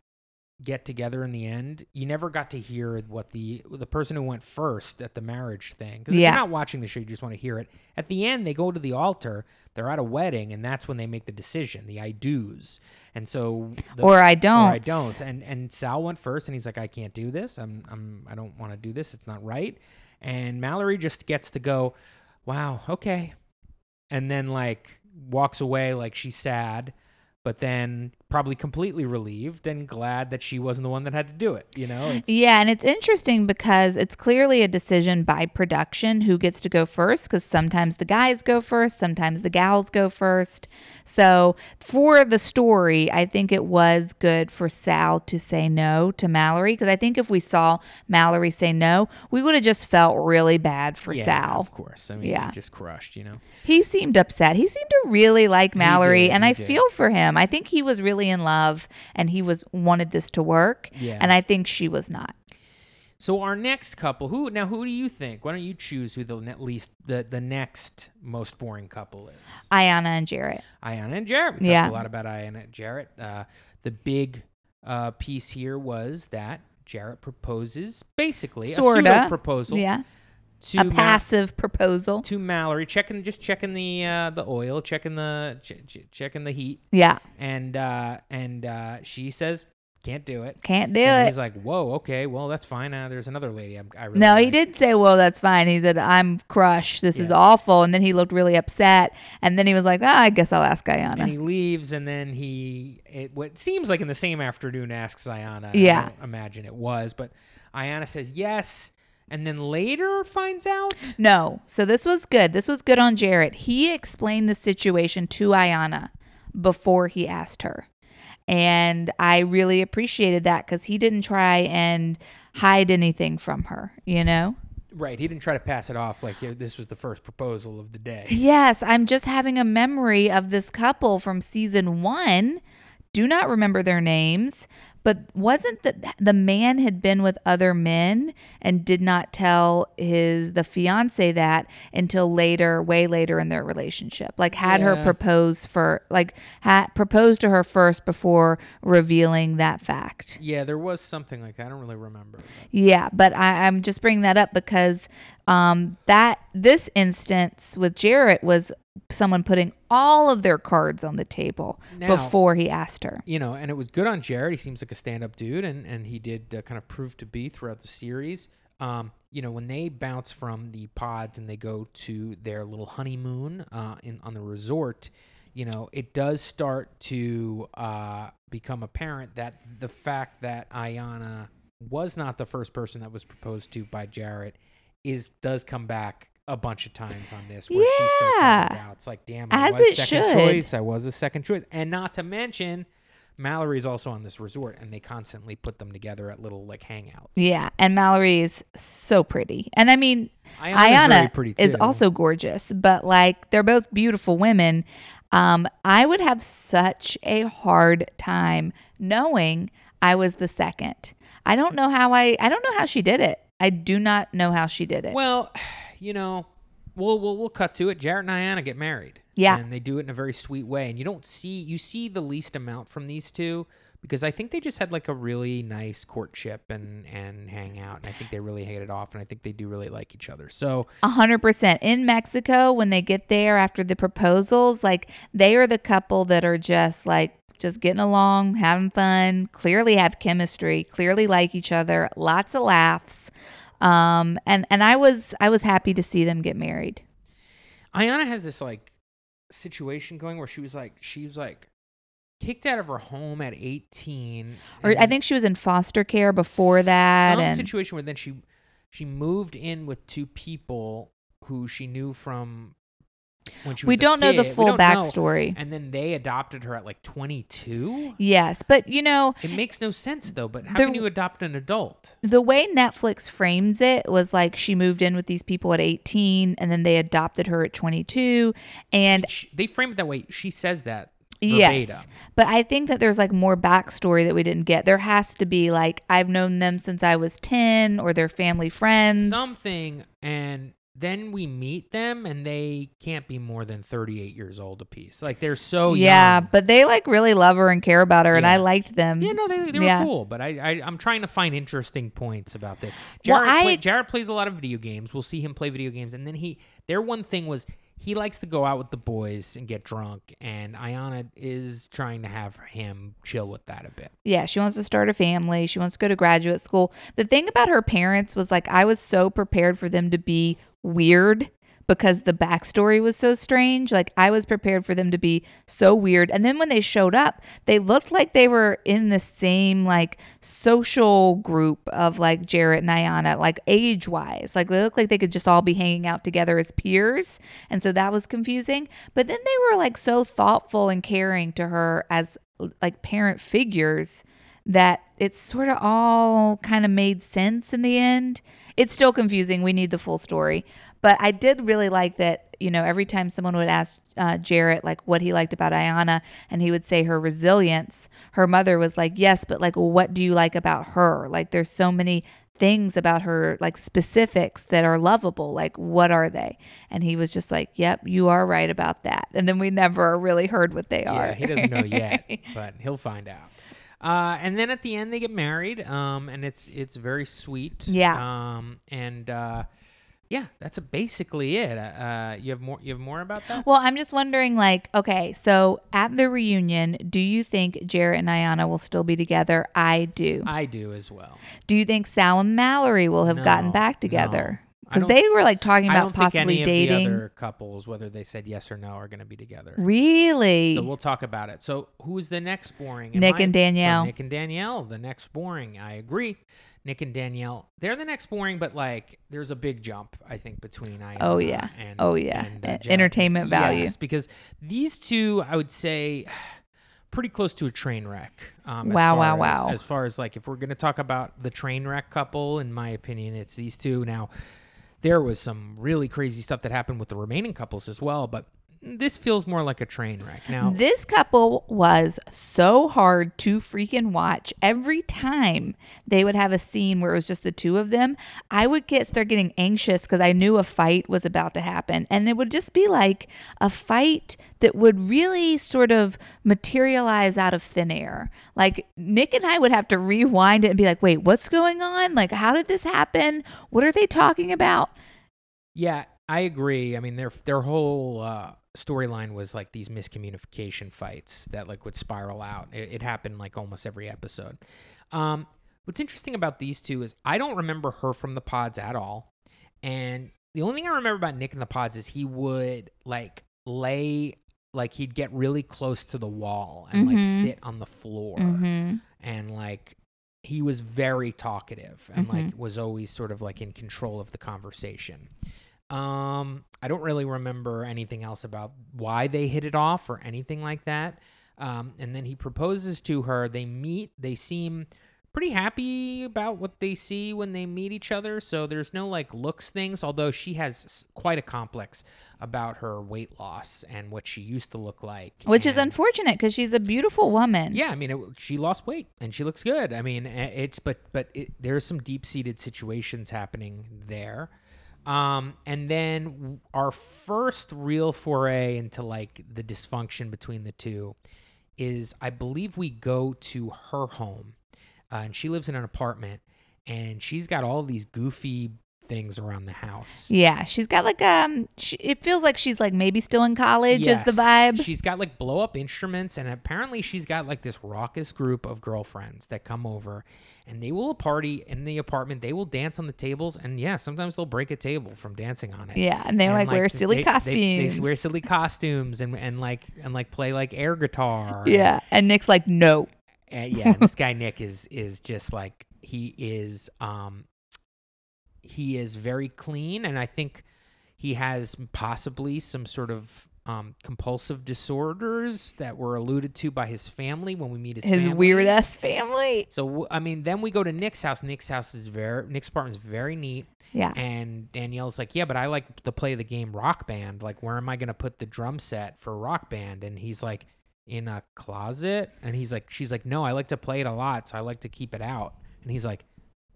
get together in the end, you never got to hear what the the person who went first at the marriage thing. Because if Yeah. you're not watching the show, you just want to hear it. At the end, they go to the altar. They're at a wedding, and that's when they make the decision, the I do's. And so, the, or I don't. or I don't. And and Sal went first, and he's like, I can't do this. I'm I'm I don't want to do this. It's not right. And Mallory just gets to go, wow, okay, and then like walks away like she's sad, but then probably completely relieved and glad that she wasn't the one that had to do it. You know? It's, Yeah, and it's interesting because it's clearly a decision by production who gets to go first because sometimes the guys go first, sometimes the gals go first. So, for the story, I think it was good for Sal to say no to Mallory because I think if we saw Mallory say no, we would have just felt really bad for yeah, Sal. of course. I mean, Yeah. just crushed. You know? He seemed upset. He seemed to really like Mallory, did, and I did. feel for him. I think he was really in love and he was wanted this to work, Yeah. and I think she was not. So our next couple, who now who do you think? Why don't you choose who the least the the next most boring couple is? Iyanna and Jarrett. Iyanna and Jarrett. We Yeah. talked a lot about Iyanna and Jarrett. Uh, the big uh, piece here was that Jarrett proposes basically a Sorta. pseudo proposal Yeah. To a Ma- passive proposal. to Mallory, checking just checking the uh, the oil, checking the ch- ch- checking the heat, Yeah. and uh, and uh, she says can't do it. Can't do and it. he's like, "Whoa, okay, well that's fine. Uh, there's another lady I'm, I really No, he like." did say, "Well, that's fine." He said, "I'm crushed. This is awful." And then he looked really upset. And then he was like, "Ah, I guess I'll ask Iyanna. and he leaves, and then he it what seems like in the same afternoon asks Iyanna. Yeah. I imagine it was, but Iyanna says yes, and then later finds out. No. So this was good. This was good on Jarrett. He explained the situation to Iyanna before he asked her. And I really appreciated that because he didn't try and hide anything from her, you know? Right, he didn't try to pass it off like this was the first proposal of the day. Yes, I'm just having a memory of this couple from season one. Do not remember their names, but wasn't that the man had been with other men and did not tell his the fiance that until later, way later in their relationship. Like had her propose for like had proposed to her first before revealing that fact. Yeah, there was something like that. I don't really remember. Yeah, but I, I'm just bringing that up because um, that this instance with Jarrett was someone putting all of their cards on the table Now- before he asked her. you know, and it was good on Jarrett. He seems like a stand-up dude, and and he did uh, kind of prove to be throughout the series. Um, you know, when they bounce from the pods and they go to their little honeymoon uh, in on the resort, you know, it does start to uh, become apparent that the fact that Iyanna was not the first person that was proposed to by Jarrett is does come back a bunch of times on this where she starts having Yeah. doubts like damn I As was it second should. choice I was a second choice and not to mention Mallory's also on this resort and they constantly put them together at little like hangouts Yeah, and Mallory is so pretty. And I mean, Iyanna is also gorgeous, but like they're both beautiful women. Um, I would have such a hard time knowing I was the second. I don't know how I I don't know how she did it. I do not know how she did it. well you know we'll, we'll we'll cut to it Jarrett and Iyanna get married Yeah. and they do it in a very sweet way and you don't see you see the least amount from these two because I think they just had like a really nice courtship and and hang out and I think they really hit it off and I think they do really like each other so A hundred percent. In Mexico, when they get there after the proposals, like they are the couple that are just like just getting along, having fun, clearly have chemistry, clearly like each other, lots of laughs. Um and and I was I was happy to see them get married. Iyanna has this like situation going where she was like she was like kicked out of her home at 18. Or I think she was in foster care before that. Some and situation where then she she moved in with two people who she knew from when she was we don't know the full backstory. And then they adopted her at like 22. Yes, but you know, It makes no sense though. But how The- can you adopt an adult? the way Netflix frames it was like she moved in with these people at 18 and then they adopted her at 22 and She, they frame it that way. She says that yes but i think that there's like more backstory that we didn't get there has to be like i've known them since i was 10 or they're family friends Something, and then we meet them, and they can't be more than 38 years old apiece. Like they're so yeah young. but they like really love her and care about her and i liked them Yeah, no, they, they were Yeah. cool, but I, I I'm trying to find interesting points about this. Well, Jarrett, I- play, Jarrett plays a lot of video games. We'll see him play video games, and then he their one thing was he likes to go out with the boys and get drunk, and Iyanna is trying to have him chill with that a bit. yeah, she wants to start a family. She wants to go to graduate school. The thing about her parents was like, I was so prepared for them to be weird because the backstory was so strange. Like, I was prepared for them to be so weird. And then when they showed up, they looked like they were in the same, like, social group of like Jarrett and Iyanna, like age wise. Like, they looked like they could just all be hanging out together as peers. And so that was confusing. But then they were like so thoughtful and caring to her as like parent figures that it sort of all kind of made sense in the end. It's still confusing. We need the full story. But I did really like that, you know, every time someone would ask uh, Jarrett, like, what he liked about Iyanna, and he would say her resilience, her mother was like, yes, but like, what do you like about her? Like, there's so many things about her, like specifics that are lovable. Like, what are they? And he was just like, yep, you are right about that. And then we never really heard what they are. Yeah, he doesn't know yet, but he'll find out. Uh, and then at the end they get married, um, and it's it's very sweet. Yeah. Um, and uh, yeah, that's basically it. Uh, you have more. You have more about that? Well, I'm just wondering, like, okay, so at the reunion, do you think Jarrett and Iyanna will still be together? I do. I do as well. Do you think Sal and Mallory will have gotten No, back no. together? I Because they were like talking I about don't think possibly any dating. of the other couples, whether they said yes or no, are going to be together. really? So we'll talk about it. So who's the next boring? Nick I- and so Danielle. Nick and Danielle, the next boring. I agree. Nick and Danielle, they're the next boring, but like there's a big jump, I think, between Iyanna Oh, yeah. and Oh, yeah. and, Jack. entertainment value. Yes, because these two, I would say, pretty close to a train wreck. Um, as Wow, far wow, as- wow. As far as like, if we're gonna talk about the train wreck couple, in my opinion, it's these two. Now, there was some really crazy stuff that happened with the remaining couples as well, but this feels more like a train wreck. Now, This couple was so hard to freaking watch. Every time they would have a scene where it was just the two of them, I would get start getting anxious because I knew a fight was about to happen. And it would just be like a fight that would really sort of materialize out of thin air. Like Nick and I would have to rewind it and be like, wait, what's going on? Like, how did this happen? What are they talking about? Yeah, I agree. I mean, their their whole uh, storyline was like these miscommunication fights that like would spiral out. It, it happened like almost every episode. Um, what's interesting about these two is I don't remember her from the pods at all, and the only thing I remember about Nick in the pods is he would like lay like he'd get really close to the wall and like Mhm. sit on the floor Mm-hmm. and like he was very talkative and like Mm-hmm. was always sort of like in control of the conversation. Um, I don't really remember anything else about why they hit it off or anything like that. Um, and then he proposes to her. They meet. They seem pretty happy about what they see when they meet each other. So there's no like looks things, although she has quite a complex about her weight loss and what she used to look like. Which is unfortunate because she's a beautiful woman. yeah, I mean, it, she lost weight and she looks good. I mean, it's but but it, there's some deep seated situations happening there. Um, and then our first real foray into like the dysfunction between the two is, I believe, we go to her home, uh, and she lives in an apartment, and she's got all these goofy things around the house. Yeah, she's got like um. She, it feels like she's like maybe still in college. Is the vibe? She's got like blow up instruments, and apparently she's got like this raucous group of girlfriends that come over, and they will party in the apartment. They will dance on the tables, and yeah, sometimes they'll break a table from dancing on it. yeah, and they're And, like, wear silly they- costumes. They, they wear silly costumes and and like and like play like air guitar. yeah, and Nick's like, no. And, yeah, and this guy Nick is is just like he is um he is very clean and I think he has possibly some sort of um compulsive disorders that were alluded to by his family when we meet his His weird ass family. So I mean, then we go to Nick's house. Nick's house is very Nick's apartment is very neat. Yeah. And Danielle's like, yeah, but I like to play the game Rock Band. Like, where am I gonna put the drum set for Rock Band? And he's like, in a closet. And he's like, she's like, no, I like to play it a lot, so I like to keep it out. And he's like,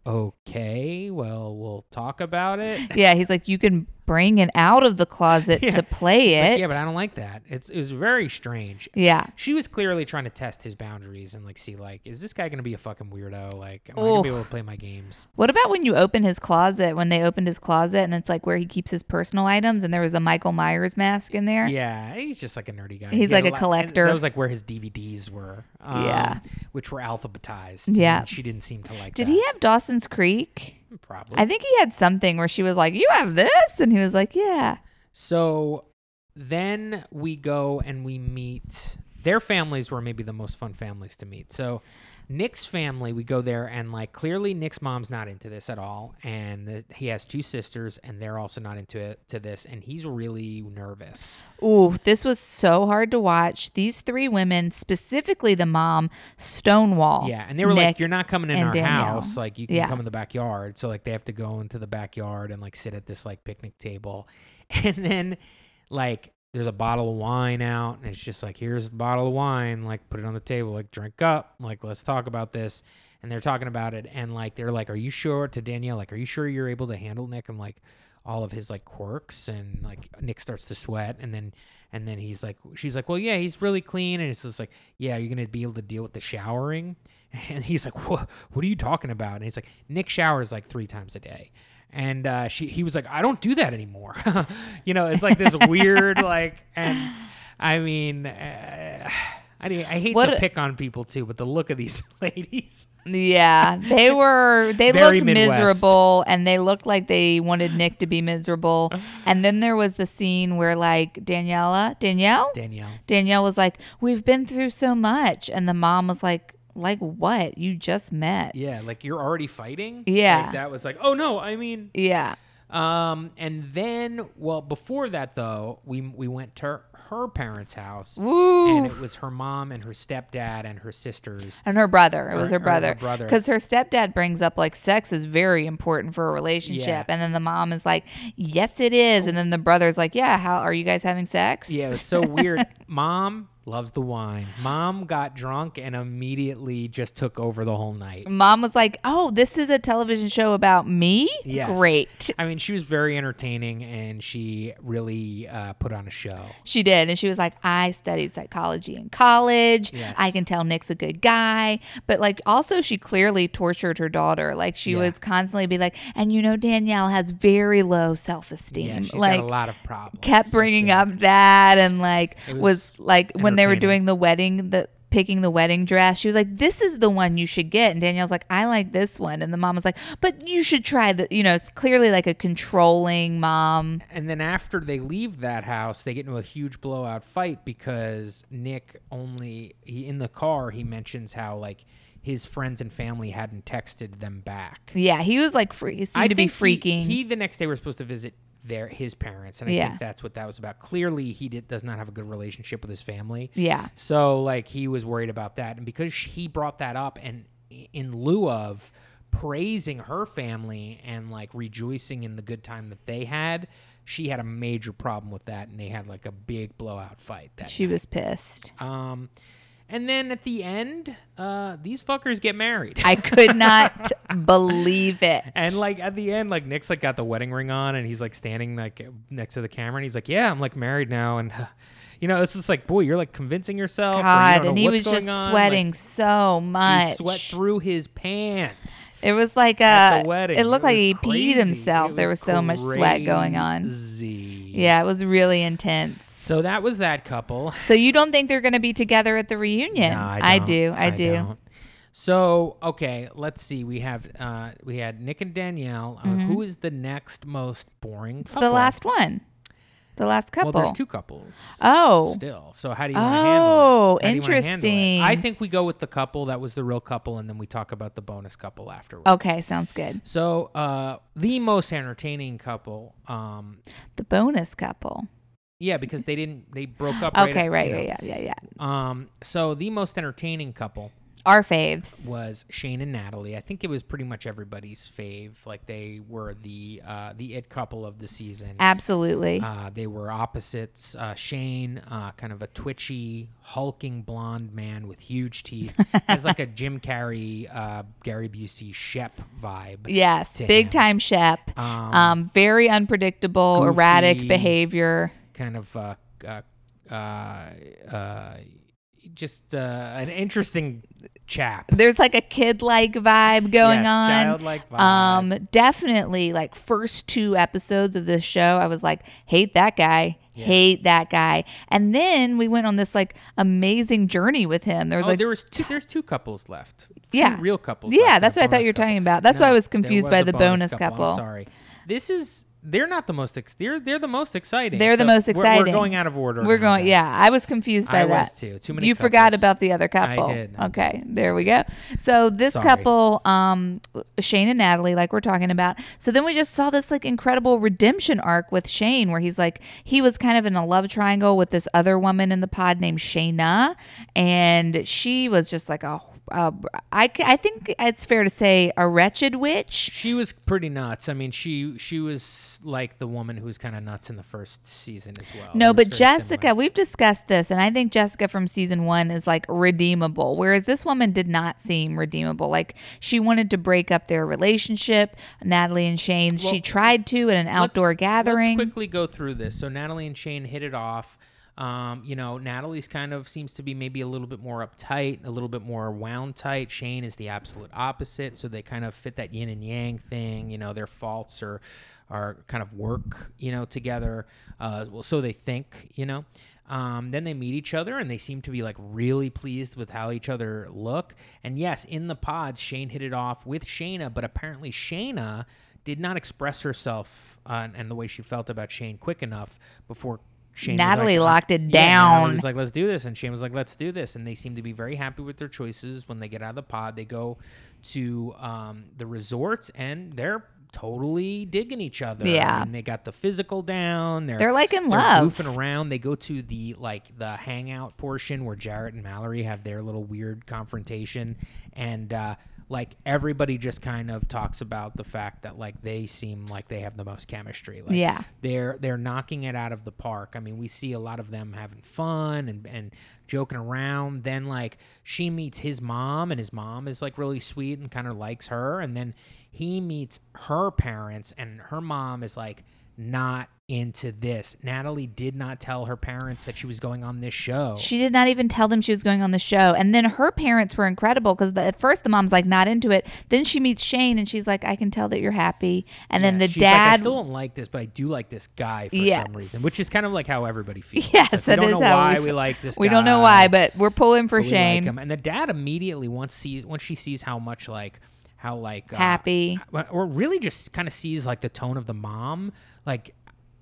okay, well, we'll talk about it. Yeah, he's like, you can bring it out of the closet Yeah. to play It's like, it. yeah, but I don't like that. It's it was very strange. yeah. She was clearly trying to test his boundaries and like see like, is this guy gonna be a fucking weirdo? Like, am I gonna be able to play my games? What about when you open his closet? When they opened his closet and it's like where he keeps his personal items, and there was a Michael Myers mask in there. Yeah, he's just like a nerdy guy. He's He like a and collector. That was like where his DVDs were. Um, Yeah. which were alphabetized. Yeah. she didn't seem to like. That. Did that. he have Dawson's Creek? Probably. I think he had something where she was like, "You have this," and he was like, "Yeah." So then we go and we meet their families were maybe the most fun families to meet. So Nick's family, we go there and like clearly Nick's mom's not into this at all, and the, he has two sisters and they're also not into it to this, and he's really nervous. Ooh, this was so hard to watch. These three women, specifically the mom, Stonewall. Yeah, and they were like, "You're not coming in our Danielle. house. Like, you can Yeah. come in the backyard." So like, they have to go into the backyard and like sit at this like picnic table, and then like there's a bottle of wine out, and it's just like, "Here's the bottle of wine. Like, put it on the table. Like, drink up. Like, let's talk about this." And they're talking about it, and like they're like, "Are you sure?" To Danielle, like, "Are you sure you're able to handle Nick?" And like all of his like quirks and like Nick starts to sweat and then and then he's like she's like well yeah he's really clean and it's just like yeah you're gonna be able to deal with the showering and he's like what what are you talking about and he's like Nick showers like three times a day and uh, she he was like I don't do that anymore you know it's like this weird like and I mean uh, I, I hate What to a- pick on people too but the look of these ladies Yeah, they were. They looked Midwest. miserable, and they looked like they wanted Nick to be miserable. And then there was the scene where, like, Daniela, Danielle, Danielle Danielle was like, "We've been through so much," and the mom was like, "Like what? You just met." yeah like you're already fighting Yeah. like, that was like oh no I mean Yeah. Um, and then, well, before that though, we we went to her parents' house, Woo. and it was her mom and her stepdad and her sisters. And her brother. It was her or her brother. brother. Because her stepdad brings up like sex is very important for a relationship. Yeah. And then the mom is like, yes, it is. And then the brother's like, yeah, how are you guys having sex? Yeah, it was so weird. Mom loves the wine. Mom got drunk and immediately just took over the whole night. Mom was like, oh, this is a television show about me? Yes. Great. I mean, she was very entertaining and she really uh, put on a show. She did. And she was like, I studied psychology in college. Yes. I can tell Nick's a good guy. But like also she clearly tortured her daughter. Like she Yeah. would constantly be like, and you know, Danielle has very low self esteem. Yeah, she's like got a lot of problems. kept bringing up that and like was, was like when they were doing the wedding the picking the wedding dress she was like this is the one you should get. And danielle's like i like this one. And the mom was like but you should try the you know it's clearly like a controlling mom. And then after they leave that house, they get into a huge blowout fight because Nick only he in the car he mentions how like his friends and family hadn't texted them back. yeah he was like free he seemed to be think he- freaking. He, the next day were supposed to visit their his parents, and I Yeah. think that's what that was about. Clearly, he did, does not have a good relationship with his family. yeah So like he was worried about that, and because he brought that up, and in lieu of praising her family and like rejoicing in the good time that they had, she had a major problem with that, and they had like a big blowout fight. That she night. was pissed Um, and then at the end, uh, these fuckers get married. i could not believe it And like at the end, like Nick's like got the wedding ring on, and he's like standing like next to the camera, and he's like, "Yeah, I'm like married now," and You know, it's just like, boy, you're like convincing yourself. or you God, and he was just on, like, sweating so much. he sweat through his pants. It was like a. the wedding. It looked was like he crazy. peed himself. It there was so much sweat going on. Yeah, it was really intense. So that was that couple. So you don't think they're going to be together at the reunion? No, I, I do. I, do. don't. So okay, let's see. We have uh, we had Nick and Danielle. Uh, Who is the next most boring? Mm-hmm. It's couple? the last one. The last couple. Well, there's two couples. Oh. still. So how do you to handle Oh, it? You handle it? interesting. I think we go with the couple that was the real couple, and then we talk about the bonus couple afterwards. Okay, sounds good. So uh, the most entertaining couple. Um, The bonus couple. Yeah, because they didn't. They broke up. Right Okay, at- right, you know. yeah, yeah, yeah, yeah. Um, so the most entertaining couple Our faves. was Shayne and Natalie. I think it was pretty much everybody's fave. Like they were the uh, the it couple of the season. Absolutely. Uh, they were opposites. Uh, Shayne, uh, kind of a twitchy, hulking blonde man with huge teeth, has like a Jim Carrey, uh, Gary Busey, Shep vibe. yes, big him. time Shep. Um, Um, very unpredictable, erratic behavior. Kind of uh, uh, uh, uh, just uh, an interesting chap. There's like a kid like vibe going Yes, on. childlike vibe. Um, definitely like first two episodes of this show, I was like, hate that guy. Hate that guy. And then we went on this like amazing journey with him. There was oh, like there was two, there's two couples left. Two Yeah. real couples. Yeah, that's what I thought you were couple. talking about. That's why I was confused was by the bonus couple. I'm sorry. This is they're not the most ex- they're they're the most exciting. They're the So most we're- exciting. We're, going out of order. We're going guys. yeah, I was confused by I that. was too. Too many You forgot about the other couple. I did, Okay, there we go. So this Sorry. couple, um, Shayne and Natalie, like we're talking about. So then we just saw this like incredible redemption arc with Shayne, where he's like he was kind of in a love triangle with this other woman in the pod named Shaina, and she was just like a. Uh, I, I think it's fair to say a wretched witch. She was pretty nuts. I mean, she she was like the woman who was kind of nuts in the first season as well. No, but Jessica, similar. we've discussed this, and I think Jessica from season one is like redeemable, whereas this woman did not seem redeemable. Like she wanted to break up their relationship, Natalie and Shayne. she tried to at an outdoor Let's- gathering. Let's quickly go through this. So Natalie and Shayne hit it off. Um, you know, Natalie's kind of seems to be maybe a little bit more uptight, a little bit more wound tight. Shayne is the absolute opposite. So they kind of fit that yin and yang thing. You know, their faults are are kind of work, you know, together. Uh, well, so they think, you know. Um, then they meet each other and they seem to be like really pleased with how each other look. And yes, in the pods, Shayne hit it off with Shaina, but apparently Shaina did not express herself uh, and the way she felt about Shayne quick enough before Shayne. Natalie like, locked it Yeah, Natalie down. was like, "Let's do this," and Shayne was like, "Let's do this," and they seem to be very happy with their choices. When they get out of the pod, they go to um, the resort and they're totally digging each other. Yeah. and they got the physical down. They're They're, like, in they're love. goofing around. They go to the like the hangout portion where Jarrett and Mallory have their little weird confrontation, and uh, like everybody just kind of talks about the fact that like they seem like they have the most chemistry. Like, Yeah. they're they're knocking it out of the park. I mean, we see a lot of them having fun and and joking around. Then like she meets his mom, and his mom is like really sweet and kind of likes her, and then he meets her parents, and her mom is like not into this. Natalie did not tell her parents that she was going on this show. She did not even tell them she was going on the show. And then her parents were incredible because at first the mom's like not into it. Then she meets Shayne and she's like, I can tell that you're happy. And then the She's like, I dad. still don't like this, but I do like this guy for Yes. some reason, which is kind of like how everybody feels. Yes, we don't know why we we, like this. we don't know why, but we're pulling for we like Shayne. And the dad immediately once sees once she sees how much like how like uh, Happy. or really just kind of sees like the tone of the mom, like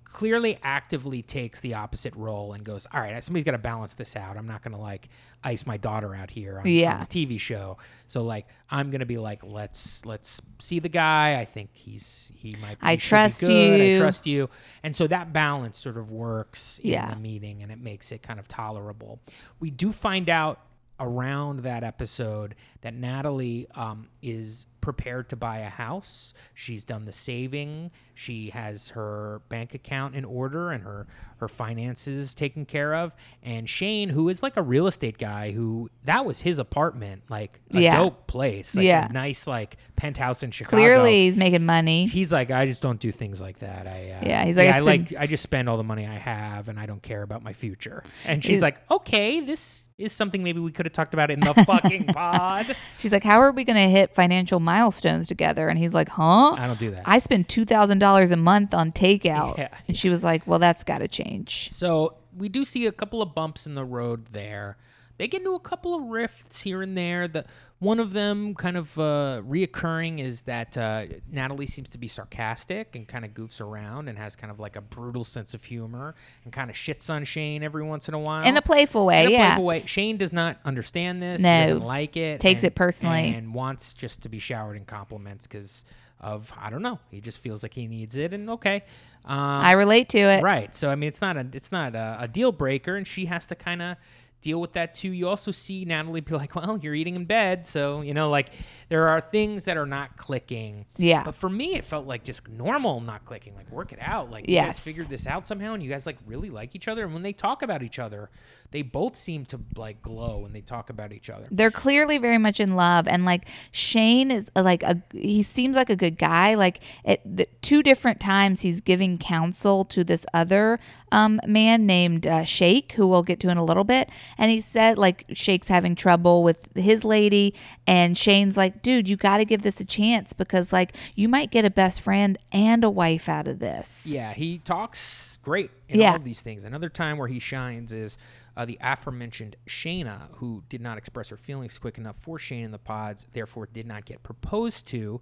clearly actively takes the opposite role and goes, all right, somebody's got to balance this out. I'm not going to like ice my daughter out here on, Yeah. on a TV show. So like, I'm going to be like, let's, let's see the guy. I think he's, he might be, I should be trust good. I you. trust you. And so that balance sort of works in Yeah. the meeting and it makes it kind of tolerable. We do find out around that episode that Natalie um, is prepared to buy a house. She's done the saving. She has her bank account in order and her her finances taken care of. And Shayne, who is like a real estate guy, who that was his apartment, like a Yeah. dope place, like Yeah. a nice like penthouse in Chicago. Clearly, he's making money. He's like, I just don't do things like that. I uh, Yeah, he's like, I I like, I just spend all the money I have, and I don't care about my future. And she's He's- like, okay, this is something maybe we could have talked about in the fucking pod. She's like, "How are we going to hit financial milestones together?" And he's like, "Huh? I don't do that. I spend two thousand dollars a month on takeout." Yeah. And she was like, "Well, that's got to change." So we do see a couple of bumps in the road there. They get into a couple of rifts here and there. The one of them kind of uh, reoccurring is that uh, Natalie seems to be sarcastic and kind of goofs around and has kind of like a brutal sense of humor and kind of shits on Shayne every once in a while. In a playful way, In a yeah. playful way. Shayne does not understand this. No. He doesn't like it. Takes and- it personally. and wants just to be showered in compliments because of I don't know. He just feels like he needs it, and okay. Um, I relate to it. Right. So I mean, it's not a it's not a, a deal breaker, and she has to kind of deal with that too. You also see Natalie be like, "Well, you're eating in bed, so you know, like there are things that are not clicking." Yeah. But for me, it felt like just normal not clicking. Like work it out. Like you guys figured this out somehow, and you guys like really like each other. And when they talk about each other, they both seem to like glow when they talk about each other. They're clearly very much in love, and like Shayne is uh, like a he seems like a good guy. Like at the two different times, he's giving counsel to this other um, man named uh, Shake, who we'll get to in a little bit. And he said like Shake's having trouble with his lady, and Shayne's like, dude, you got to give this a chance because like you might get a best friend and a wife out of this. Yeah, he talks great in Yeah. all of these things. Another time where he shines is uh, the aforementioned Shaina, who did not express her feelings quick enough for Shayne in the pods, therefore did not get proposed to,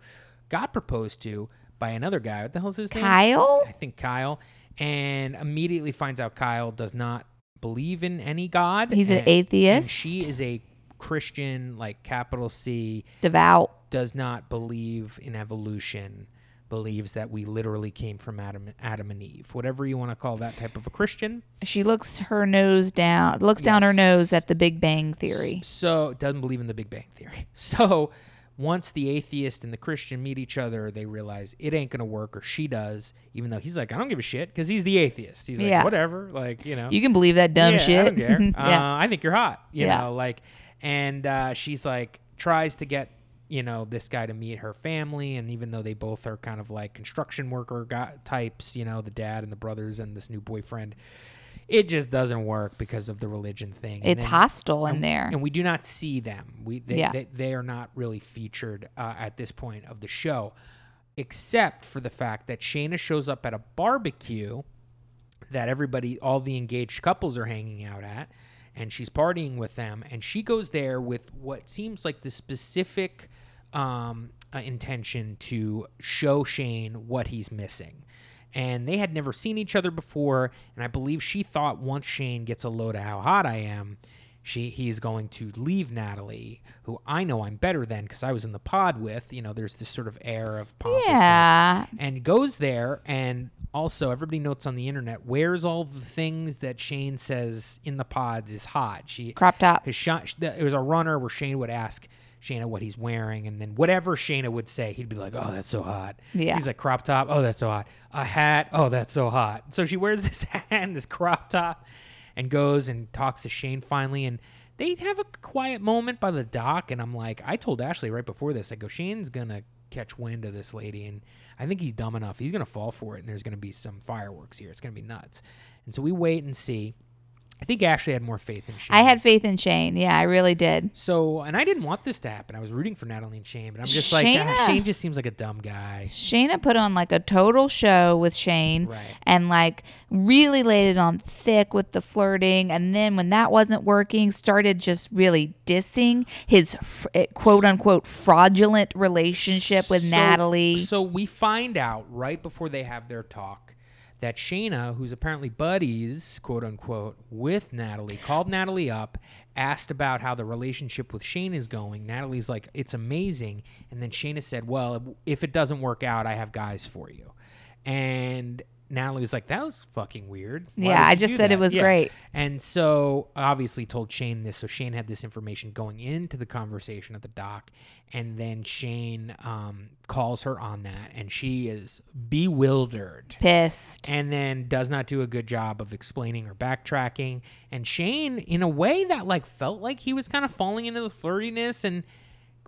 got proposed to by another guy. What the hell's his name? Kyle? I think Kyle. And immediately finds out Kyle does not believe in any God. He's an atheist. And she is a Christian, like capital C, Devout. does not believe in evolution, believes that we literally came from Adam, Adam and Eve. Whatever you want to call that type of a Christian. She looks her nose down, looks down her nose at the Big Bang Theory. So doesn't believe in the Big Bang Theory. So once the atheist and the Christian meet each other, they realize it ain't gonna work, or she does, even though he's like, I don't give a shit, because he's the atheist. He's like, Yeah. whatever, like you know. You can believe that dumb yeah, shit. I don't care. yeah. uh, I think you're hot. You Yeah. know, like, and uh, she's like tries to get you know this guy to meet her family, and even though they both are kind of like construction worker types, you know, the dad and the brothers and this new boyfriend, it just doesn't work because of the religion thing. And it's then- hostile in there. and we do not see them. We they, Yeah. they, they are not really featured uh, at this point of the show, except for the fact that Shaina shows up at a barbecue that everybody, all the engaged couples are hanging out at, and she's partying with them, and she goes there with what seems like the specific um, uh, intention to show Shayne what he's missing. And they had never seen each other before, and I believe she thought once Shayne gets a load of how hot I am, she he's going to leave Natalie, who I know I'm better than because I was in the pod with. You know, there's this sort of air of pompousness yeah. and goes there and also everybody notes on the internet where's all the things that Shayne says in the pods is hot. She Crop top. because it was a runner where Shayne would ask Shaina what he's wearing, and then whatever Shaina would say, he'd be like, "Oh, that's so hot." Yeah. He's like crop top. Oh, that's so hot. A hat. Oh, that's so hot. So she wears this hat and this crop top, and goes and talks to Shayne finally, and they have a quiet moment by the dock, and I'm like, I told Ashley right before this, I go, Shayne's gonna catch wind of this lady, and I think he's dumb enough. He's gonna fall for it, and there's gonna be some fireworks here. It's gonna be nuts. And so we wait and see. I think Ashley had more faith in Shayne. I had faith in Shayne. Yeah, I really did. So, and I didn't want this to happen. I was rooting for Natalie and Shayne, but I'm just like, ah, Shayne just seems like a dumb guy. Shaina put on like a total show with Shayne Right. and like really laid it on thick with the flirting. And then when that wasn't working, started just really dissing his fr- eh, quote unquote fraudulent relationship with So- Natalie. So we find out right before they have their talk that Shaina, who's apparently buddies, quote unquote, with Natalie, called Natalie up, asked about how the relationship with Shayne is going. Natalie's like, it's amazing. And then Shaina said, well, if it doesn't work out, I have guys for you. And Natalie was like, "That was fucking weird." Why Yeah, I just said it was Yeah. great. And so obviously told Shayne this. So Shayne had this information going into the conversation at the dock. And then Shayne um, calls her on that. And she is bewildered. Pissed. And then does not do a good job of explaining or backtracking. And Shayne, in a way that like felt like he was kind of falling into the flirtiness and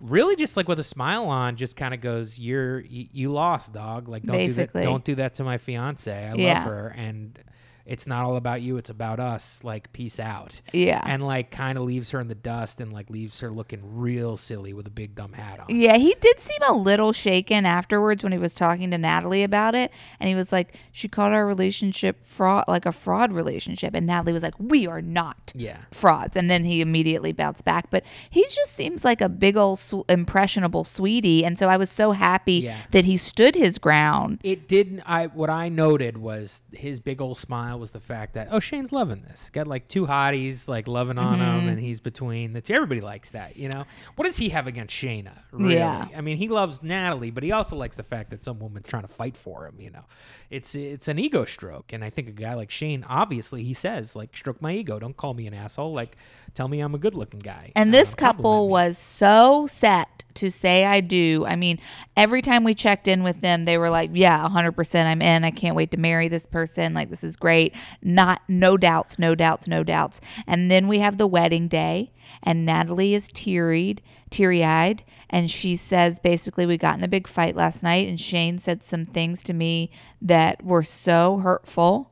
really just like with a smile on, just kind of goes, "You're you, you lost, dog. Like don't Basically. do that. Don't do that to my fiance. I Yeah. love her, and it's not all about you. It's about us. Like peace out." Yeah. And like kind of leaves her in the dust and like leaves her looking real silly with a big dumb hat on. Yeah, he did seem a little shaken afterwards when he was talking to Natalie about it. And he was like, she called our relationship fraud, like a fraud relationship. And Natalie was like, we are not Yeah. frauds. And then he immediately bounced back. But he just seems like a big old impressionable sweetie. And so I was so happy Yeah. that he stood his ground. It didn't. I what I noted was his big old smile was the fact that oh Shayne's loving this. Got like two hotties like loving on Mm-hmm. him, and he's between the two. Everybody likes that, you know. What does he have against Shaina? Really? Yeah. I mean, he loves Natalie, but he also likes the fact that some woman's trying to fight for him. You know, it's it's an ego stroke, and I think a guy like Shayne, obviously, he says like, stroke my ego. Don't call me an asshole. Like, tell me I'm a good looking guy. And this couple was so set to say I do. I mean, every time we checked in with them, they were like, "Yeah, 100% I'm in. I can't wait to marry this person. Like this is great. Not no doubts, no doubts, no doubts." And then we have the wedding day, and Natalie is teary teary-eyed, and she says basically we got in a big fight last night and Shayne said some things to me that were so hurtful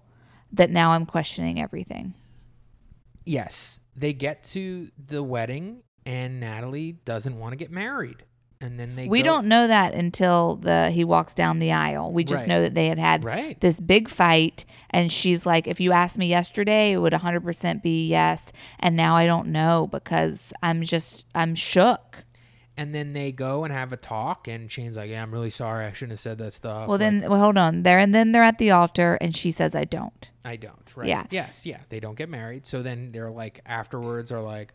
that now I'm questioning everything. Yes, they get to the wedding, and Natalie doesn't want to get married, and then they We go- don't know that until the he walks down the aisle. We just Right. know that they had had Right. this big fight, and she's like, "If you asked me yesterday, it would 100% be yes, and now I don't know because I'm just I'm shook." And then they go and have a talk, and Shayne's like, "Yeah, I'm really sorry. I shouldn't have said that stuff." Well, Like, then well, hold on there, and then they're at the altar, and she says, "I don't." I don't. Right? Yeah. Yes. Yeah. They don't get married. So then they're like afterwards, are like,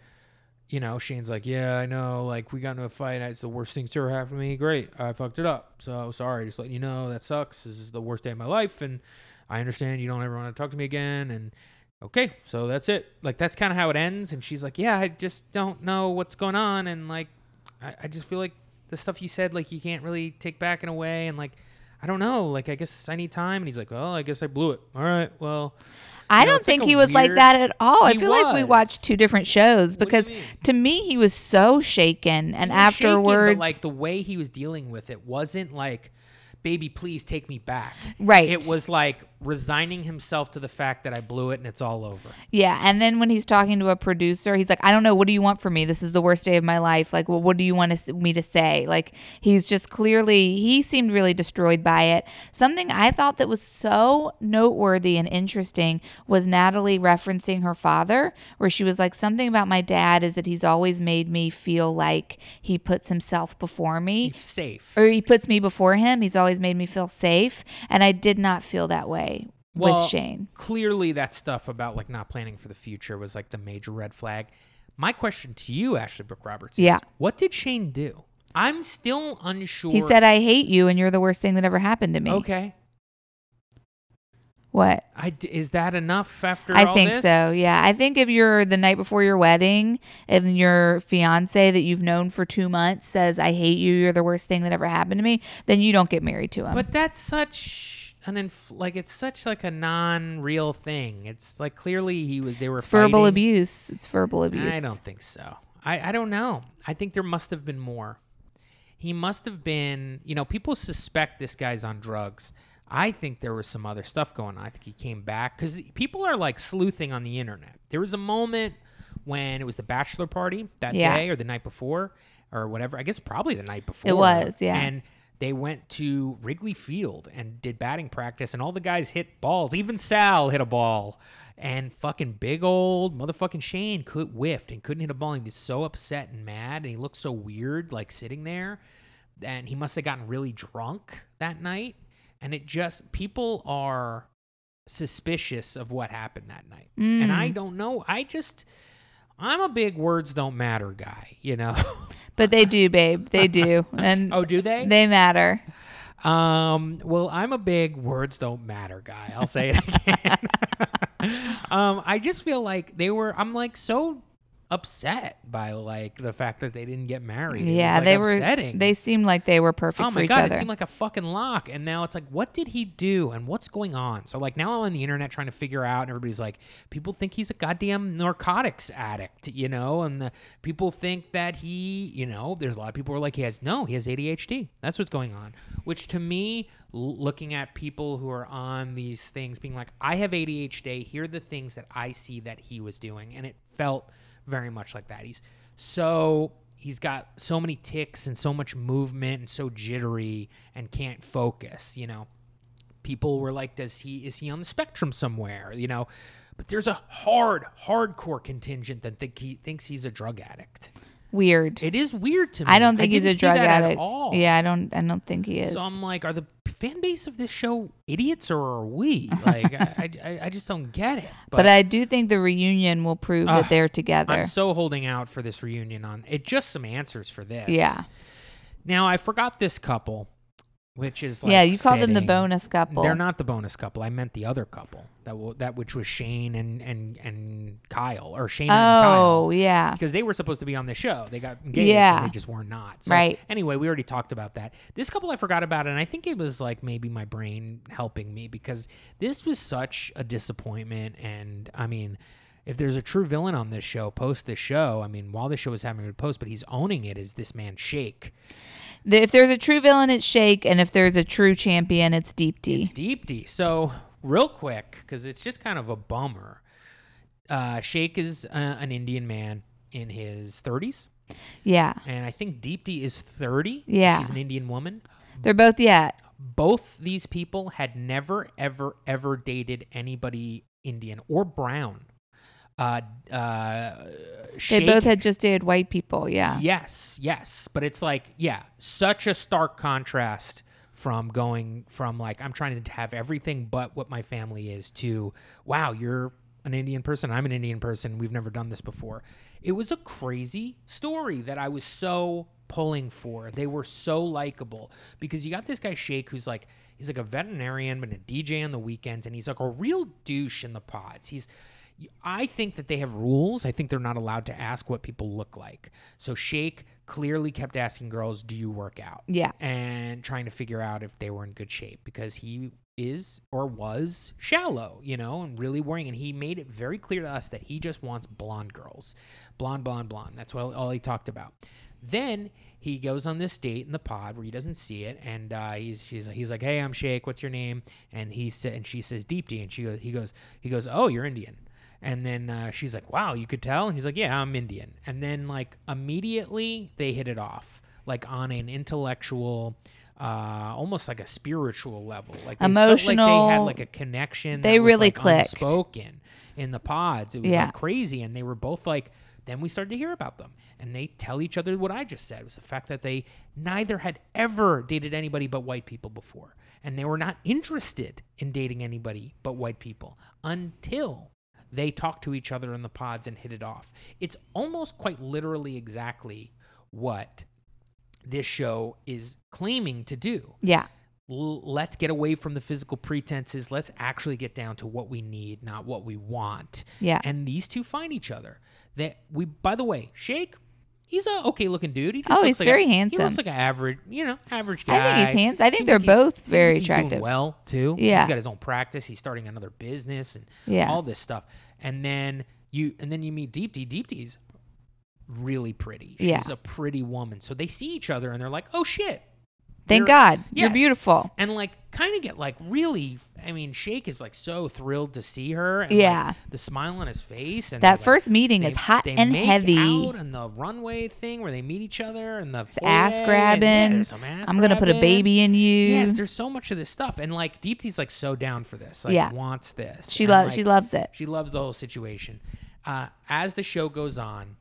you know, Shayne's like, "Yeah, I know. Like we got into a fight. It's the worst thing to ever happened to me. Great, I fucked it up. So sorry. Just letting you know that sucks. This is the worst day of my life, and I understand you don't ever want to talk to me again. And okay, so that's it. Like that's kind of how it ends. And she's like, "Yeah, I just don't know what's going on, and like, I, I just feel like the stuff you said, like you can't really take back in a way, and like." I don't know. Like, I guess I need time. And he's like, well, I guess I blew it. All right. Well, I You know, don't it's like think he was like that at all. I He feel like we watched two different shows What do you because to me he was so shaken, and was shaken, afterwards, like the way he was dealing with it wasn't like, baby, please take me back. Right. It was like resigning himself to the fact that I blew it and it's all over. Yeah, and then when he's talking to a producer, he's like, "I don't know. What do you want from me? This is the worst day of my life. Like, well, what do you want me to say?" Like, he's just clearly he seemed really destroyed by it. Something I thought that was so noteworthy and interesting was Natalie referencing her father, where she was like, "Something about my dad is that he's always made me feel like he puts himself before me." He's safe. Or he puts me before him. He's always made me feel safe. And I did not feel that way Well, with Shayne. Clearly, that stuff about like not planning for the future was like the major red flag. My question to you, Ashley Brooke Roberts, is Yeah. what did Shayne do? I'm still unsure. He said, I hate you and you're the worst thing that ever happened to me. okay. What? I d- is that enough after I think this? so. Yeah. I think if you're the night before your wedding and your fiance that you've known for two months says, I hate you, you're the worst thing that ever happened to me, then you don't get married to him. But that's such an inf- like it's such like a non-real thing. It's like clearly he was they were it's verbal abuse. It's verbal abuse. I don't think so. I I don't know. I think there must have been more. He must have been, you know, people suspect this guy's on drugs. I think there was some other stuff going on. I think he came back because people are like sleuthing on the internet. There was a moment when it was the bachelor party that Yeah. day or the night before or whatever. I guess probably the night before. It was, yeah. And they went to Wrigley Field and did batting practice, and all the guys hit balls. Even Sal hit a ball. And fucking big old motherfucking Shayne could whiffed and couldn't hit a ball. He was so upset and mad, and he looked so weird, like sitting there. And he must have gotten really drunk that night. And it just people are suspicious of what happened that night. And I don't know. I just I'm a big words don't matter guy, you know. But they do, babe. They do. And oh, do they? they matter. Um, well, I'm a big words don't matter guy. I'll say it again. um, I just feel like they were. I'm like so upset by like the fact that they didn't get married. It was, Yeah, like, they upsetting. were. They seemed like they were perfect Oh my god, other. it seemed like a fucking lock. And now it's like, what did he do and what's going on? So like now I'm on the internet trying to figure out and everybody's like, people think he's a goddamn narcotics addict, you know, and the people think that he, you know, there's a lot of people who are like he has no, he has ADHD. That's what's going on. Which to me, l- looking at people who are on these things being like, I have ADHD, here are the things that I see that he was doing. And it felt very much like that. He's so he's got so many ticks and so much movement and so jittery and can't focus, you know. People were like, does he is he on the spectrum somewhere, you know? But there's a hard, hardcore contingent that think he thinks he's a drug addict. Weird. It is weird to me. I don't think he's didn't a drug at addict. all. Yeah, I don't. I don't think he is. So I'm like, are the fan base of this show idiots or are we? Like, I, I, I just don't get it. but, I do think the reunion will prove Ugh, that they're together. I'm so holding out for this reunion on it. Just some answers for this. Yeah. Now I forgot this couple, which is like yeah, you called them the fitting. bonus couple. They're not the bonus couple. I meant the other couple that w- that which was Shaina and and and Kyle or Shaina and Kyle. Oh yeah. Because they were supposed to be on the show, they got engaged, Yeah. and they just were not. So Right. Anyway, we already talked about that. This couple I forgot about, and I think it was like maybe my brain helping me because this was such a disappointment. And I mean, if there's a true villain on this show, post this show. I mean, while the show is having a post, but he's owning it. Is this man Shake? The- If there's a true villain, it's Shake, and if there's a true champion, it's Deepti. It's Deepti. So real quick, because it's just kind of a bummer. Uh, Shake is uh, an Indian man in his 30s, yeah, and I think Deepti is 30. Yeah. she's an Indian woman. they're both yeah. Both these people had never, ever, ever dated anybody Indian or brown. Uh, uh, They both had just dated white people. Yeah. Yes, yes, but it's like yeah, such a stark contrast from going from like I'm trying to have everything but what my family is to wow, you're an Indian person, I'm an Indian person, we've never done this before. It was a crazy story that I was so pulling for. They were so likable because you got this guy Shake who's like he's like a veterinarian but a DJ on the weekends and he's like a real douche in the pods. He's I think that they have rules. I think they're not allowed to ask what people look like. So Shake clearly kept asking girls, "Do you work out?" Yeah. and trying to figure out if they were in good shape because he is or was shallow, you know, and really worrying. And he made it very clear to us that he just wants blonde girls, blonde, blonde, blonde. That's what all he talked about. Then he goes on this date in the pod where he doesn't see it, and uh, he's she's he's like, "Hey, I'm Shake. What's your name?" And he said, and she says, "Deepti." And she goes, he goes, he goes, "Oh, you're Indian." And then uh, she's like, "Wow, you could tell." And he's like, "Yeah, I'm Indian." And then like immediately they hit it off, like on an intellectual, uh, almost like a spiritual level, like they felt like they had like a connection. They that was, really like, clicked. Unspoken in the pods. It was Yeah. like crazy, and they were both like. Then we started to hear about them, and they tell each other what I just said was the fact that they neither had ever dated anybody but white people before, and they were not interested in dating anybody but white people until they talk to each other in the pods and hit it off. It's almost quite literally exactly what this show is claiming to do. Yeah. L- let's get away from the physical pretenses. Let's actually get down to what we need, not what we want. Yeah. And these two find each other. That we, by the way, Shake, he's a okay looking dude. He just Oh, looks he's like very a, He looks like an average, you know, average guy. I think he's handsome. I think Seems they're like both seems very like he's doing attractive. well too. Yeah. he's got his own practice. He's starting another business and Yeah. all this stuff. And then you, and then you meet Deepti. Deepti's really pretty. She's Yeah. a pretty woman. So they see each other and they're like, oh shit. Thank You're- God. You're beautiful. And like kind of get like really I mean Shake is like so thrilled to see her and like, Yeah. the smile on his face and That they, like, first meeting they- is hot they and heavy. out and the runway thing where they meet each other and the ass and, grabbing. yeah, there's some ass I'm gonna put a baby in you. Yes, there's so much of this stuff and like Deepti's like so down for this. Like Yeah. wants this. she loves. like, she loves it. she loves the whole situation. Uh, as the show goes on,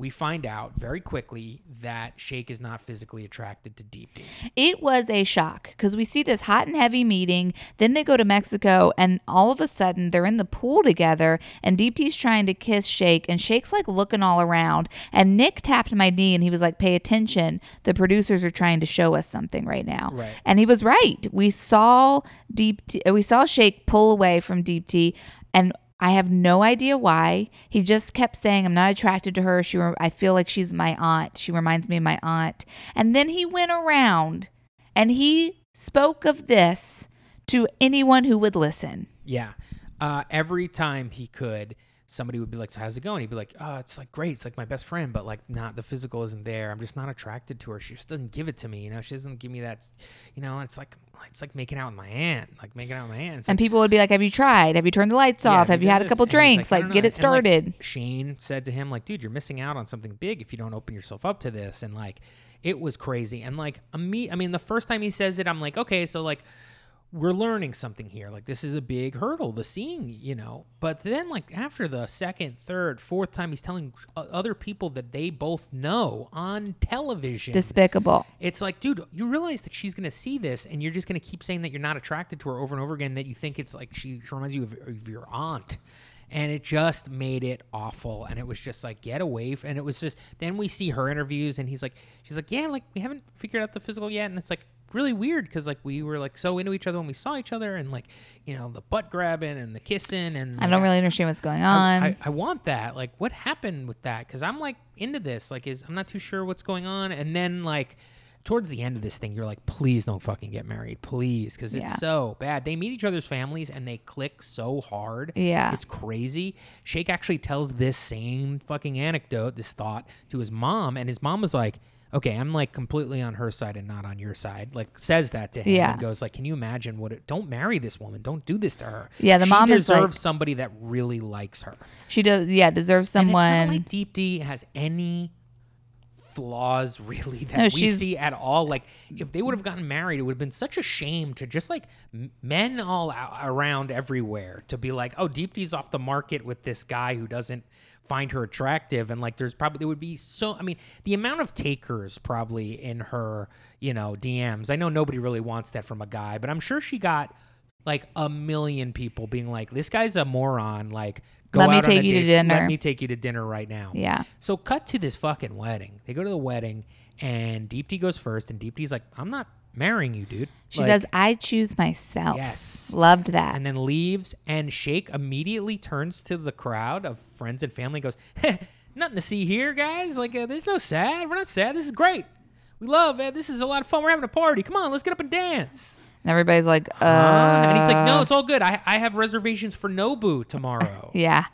we find out very quickly that Shake is not physically attracted to Deepti. It was a shock because we see this hot and heavy meeting. Then they go to Mexico, and all of a sudden they're in the pool together. And Deepti's trying to kiss Shake, and Shake's like looking all around. And Nick tapped my knee, and he was like, "Pay attention! The producers are trying to show us something right now." Right. And he was right. We saw Deep, we saw Shake pull away from Deepti, and I have no idea why. He just kept saying, "I'm not attracted to her. She, re- I feel like she's my aunt. She reminds me of my aunt." And then he went around and he spoke of this to anyone who would listen. Yeah. Uh, every time he could, somebody would be like, "So how's it going?" He'd be like, "Oh, it's like great. It's like my best friend, but like not the physical isn't there. I'm just not attracted to her. She just doesn't give it to me. You know, she doesn't give me that. You know, it's like it's like making out with my aunt, like making out with my aunt. It's And like, people would be like, "Have you tried? Have you turned the lights Yeah, off? Have you had a couple And drinks? "I Like, get know." it And, like, started." Shayne said to him, like, dude, you're missing out on something big if you don't open yourself up to this. And like, it was crazy. And like, me, I mean, the first time he says it, I'm like, okay, so like, we're learning something here. Like, this is a big hurdle, the seeing, you know. But then, like, after the second, third, fourth time, he's telling other people that they both know on television. Despicable. It's like, dude, you realize that she's gonna see this, and you're just gonna keep saying that you're not attracted to her over and over again. That you think it's like she, she reminds you of, of your aunt, and it just made it awful. And it was just like, get away. And it was just then we see her interviews, and he's like, she's like, yeah, like we haven't figured out the physical yet, and it's like really weird because like we were like so into each other when we saw each other, and like you know the butt grabbing and the kissing, and I don't really understand what's going I, on. I, I want that. Like, what happened with that? Because I'm like into this. Like, is I'm not too sure what's going on. And then like towards the end of this thing, you're like, please don't fucking get married, please, because it's Yeah. so bad. They meet each other's families and they click so hard. Yeah. it's crazy. Shake actually tells this same fucking anecdote, this thought, to his mom, and his mom was like. Okay, I'm like completely on her side and not on your side. Like says that to him Yeah. and goes like, "Can you imagine what? It, don't marry this woman. Don't do this to her." Yeah, the She mom is, like- deserves somebody that really likes her. she does, yeah, deserves And someone. it's not like Deepti has any flaws really that No, we see at all. Like if they would have gotten married, it would have been such a shame to just like men all around everywhere to be like, oh, Deepti's off the market with this guy who doesn't find her attractive, and like there's probably there would be so. I mean, the amount of takers probably in her, you know, DMs. I know nobody really wants that from a guy, but I'm sure she got. Like a million people being like, "This guy's a moron." Like, go Let me out on a take you to date. Let dinner. me take you to dinner right now. yeah. So cut to this fucking wedding. They go to the wedding, and Deepti goes first, and Deepti's like, "I'm not marrying you, dude." She Like, says, I choose myself. Yes. Loved that. and then leaves. And Shake immediately turns to the crowd of friends and family, and goes, "Heh, "Nothing to see here, guys. Like, uh, there's no sad. We're not sad. This is great. We love it. This is a lot of fun. We're having a party. Come on, let's get up and dance." and everybody's like, uh. And he's like, "No, it's all good. I I have reservations for Nobu tomorrow." Yeah.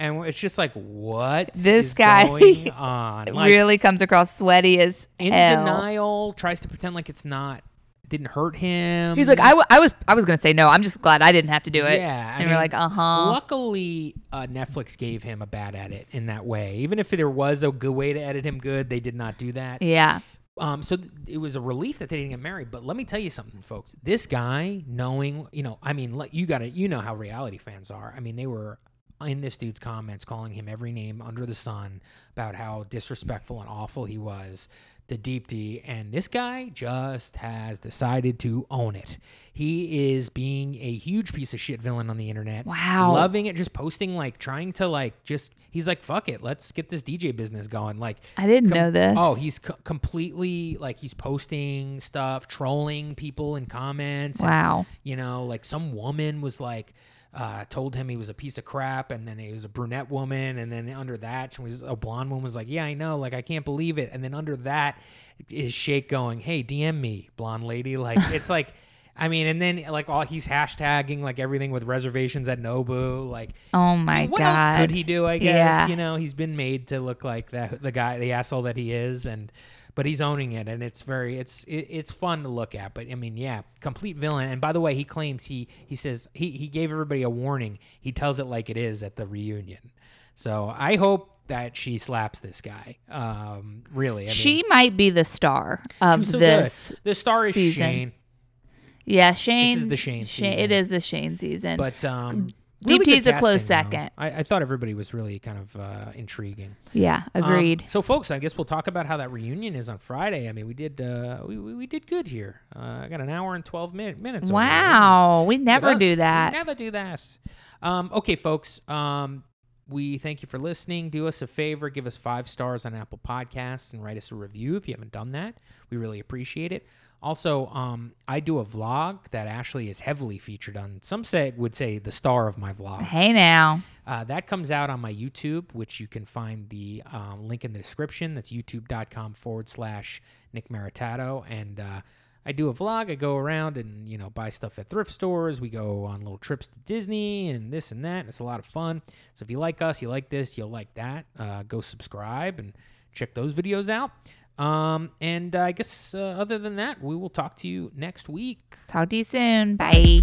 And it's just like, what This is guy going on? Like, really comes across sweaty as in hell. denial, tries to pretend like it's not, didn't hurt him. He's like, I, w- I was I was gonna say no. I'm just glad I didn't have to do it. yeah, and mean, we're like, uh huh. Luckily, uh, Netflix gave him a bad edit in that way. Even if there was a good way to edit him good, they did not do that. Yeah. Um, so th- it was a relief that they didn't get married. But let me tell you something, folks. This guy, knowing, you know, I mean, like, you got to, you know how reality fans are. I mean, they were in this dude's comments calling him every name under the sun about how disrespectful and awful he was to Deepti. And this guy just has decided to own it. He is being a huge piece of shit villain on the internet. Wow. Loving it, just posting, like, trying to, like, just, he's like, fuck it. Let's get this DJ business going. Like, I didn't com- know this. Oh, he's co- completely like he's posting stuff, trolling people in comments. and, wow. you know, like some woman was like, uh, told him he was a piece of crap, and then he was a brunette woman, and then under that, she was a blonde woman was like, yeah, I know, like I can't believe it, and then under that is Shake going, hey, DM me, blonde lady, like it's like. I mean, and then like all he's hashtagging like everything with reservations at Nobu, like Oh my what god. else could he do? I guess Yeah. you know he's been made to look like that the guy, the asshole that he is, and but he's owning it, and it's very it's it, it's fun to look at. But I mean, yeah, complete villain. And by the way, he claims he he says he he gave everybody a warning. He tells it like it is at the reunion. So I hope that she slaps this guy. Um, really, I mean, she might be the star of so this. good. The star is season. Shayne, Yeah, Shayne. This is the Shayne Shayne- season. It is the Shayne season. but um. Really Deepti's a close second. I, I thought everybody was really kind of uh, intriguing. Yeah, Um, agreed. so, folks, I guess we'll talk about how that reunion is on Friday. I mean, we did uh, we, we we did good here. Uh, I got an hour and twelve min- minutes. over here. This is- wow, we never do We that. never do that. Um, okay, folks. Um, we thank you for listening. Do us a favor, give us five stars on Apple Podcasts and write us a review if you haven't done that. We really appreciate it. Also, um, I do a vlog that Ashley is heavily featured on. Some say would say the star of my vlog. Hey now. Uh, that comes out on my YouTube, which you can find the um, link in the description. That's youtube.com forward slash Nick Maritato. And uh, I do a vlog. I go around and, you know, buy stuff at thrift stores. We go on little trips to Disney and this and that. And it's a lot of fun. So if you like us, you like this, you'll like that, uh, go subscribe and check those videos out. Um, and I guess uh, other than that, we will talk to you next week. Talk to you soon. Bye.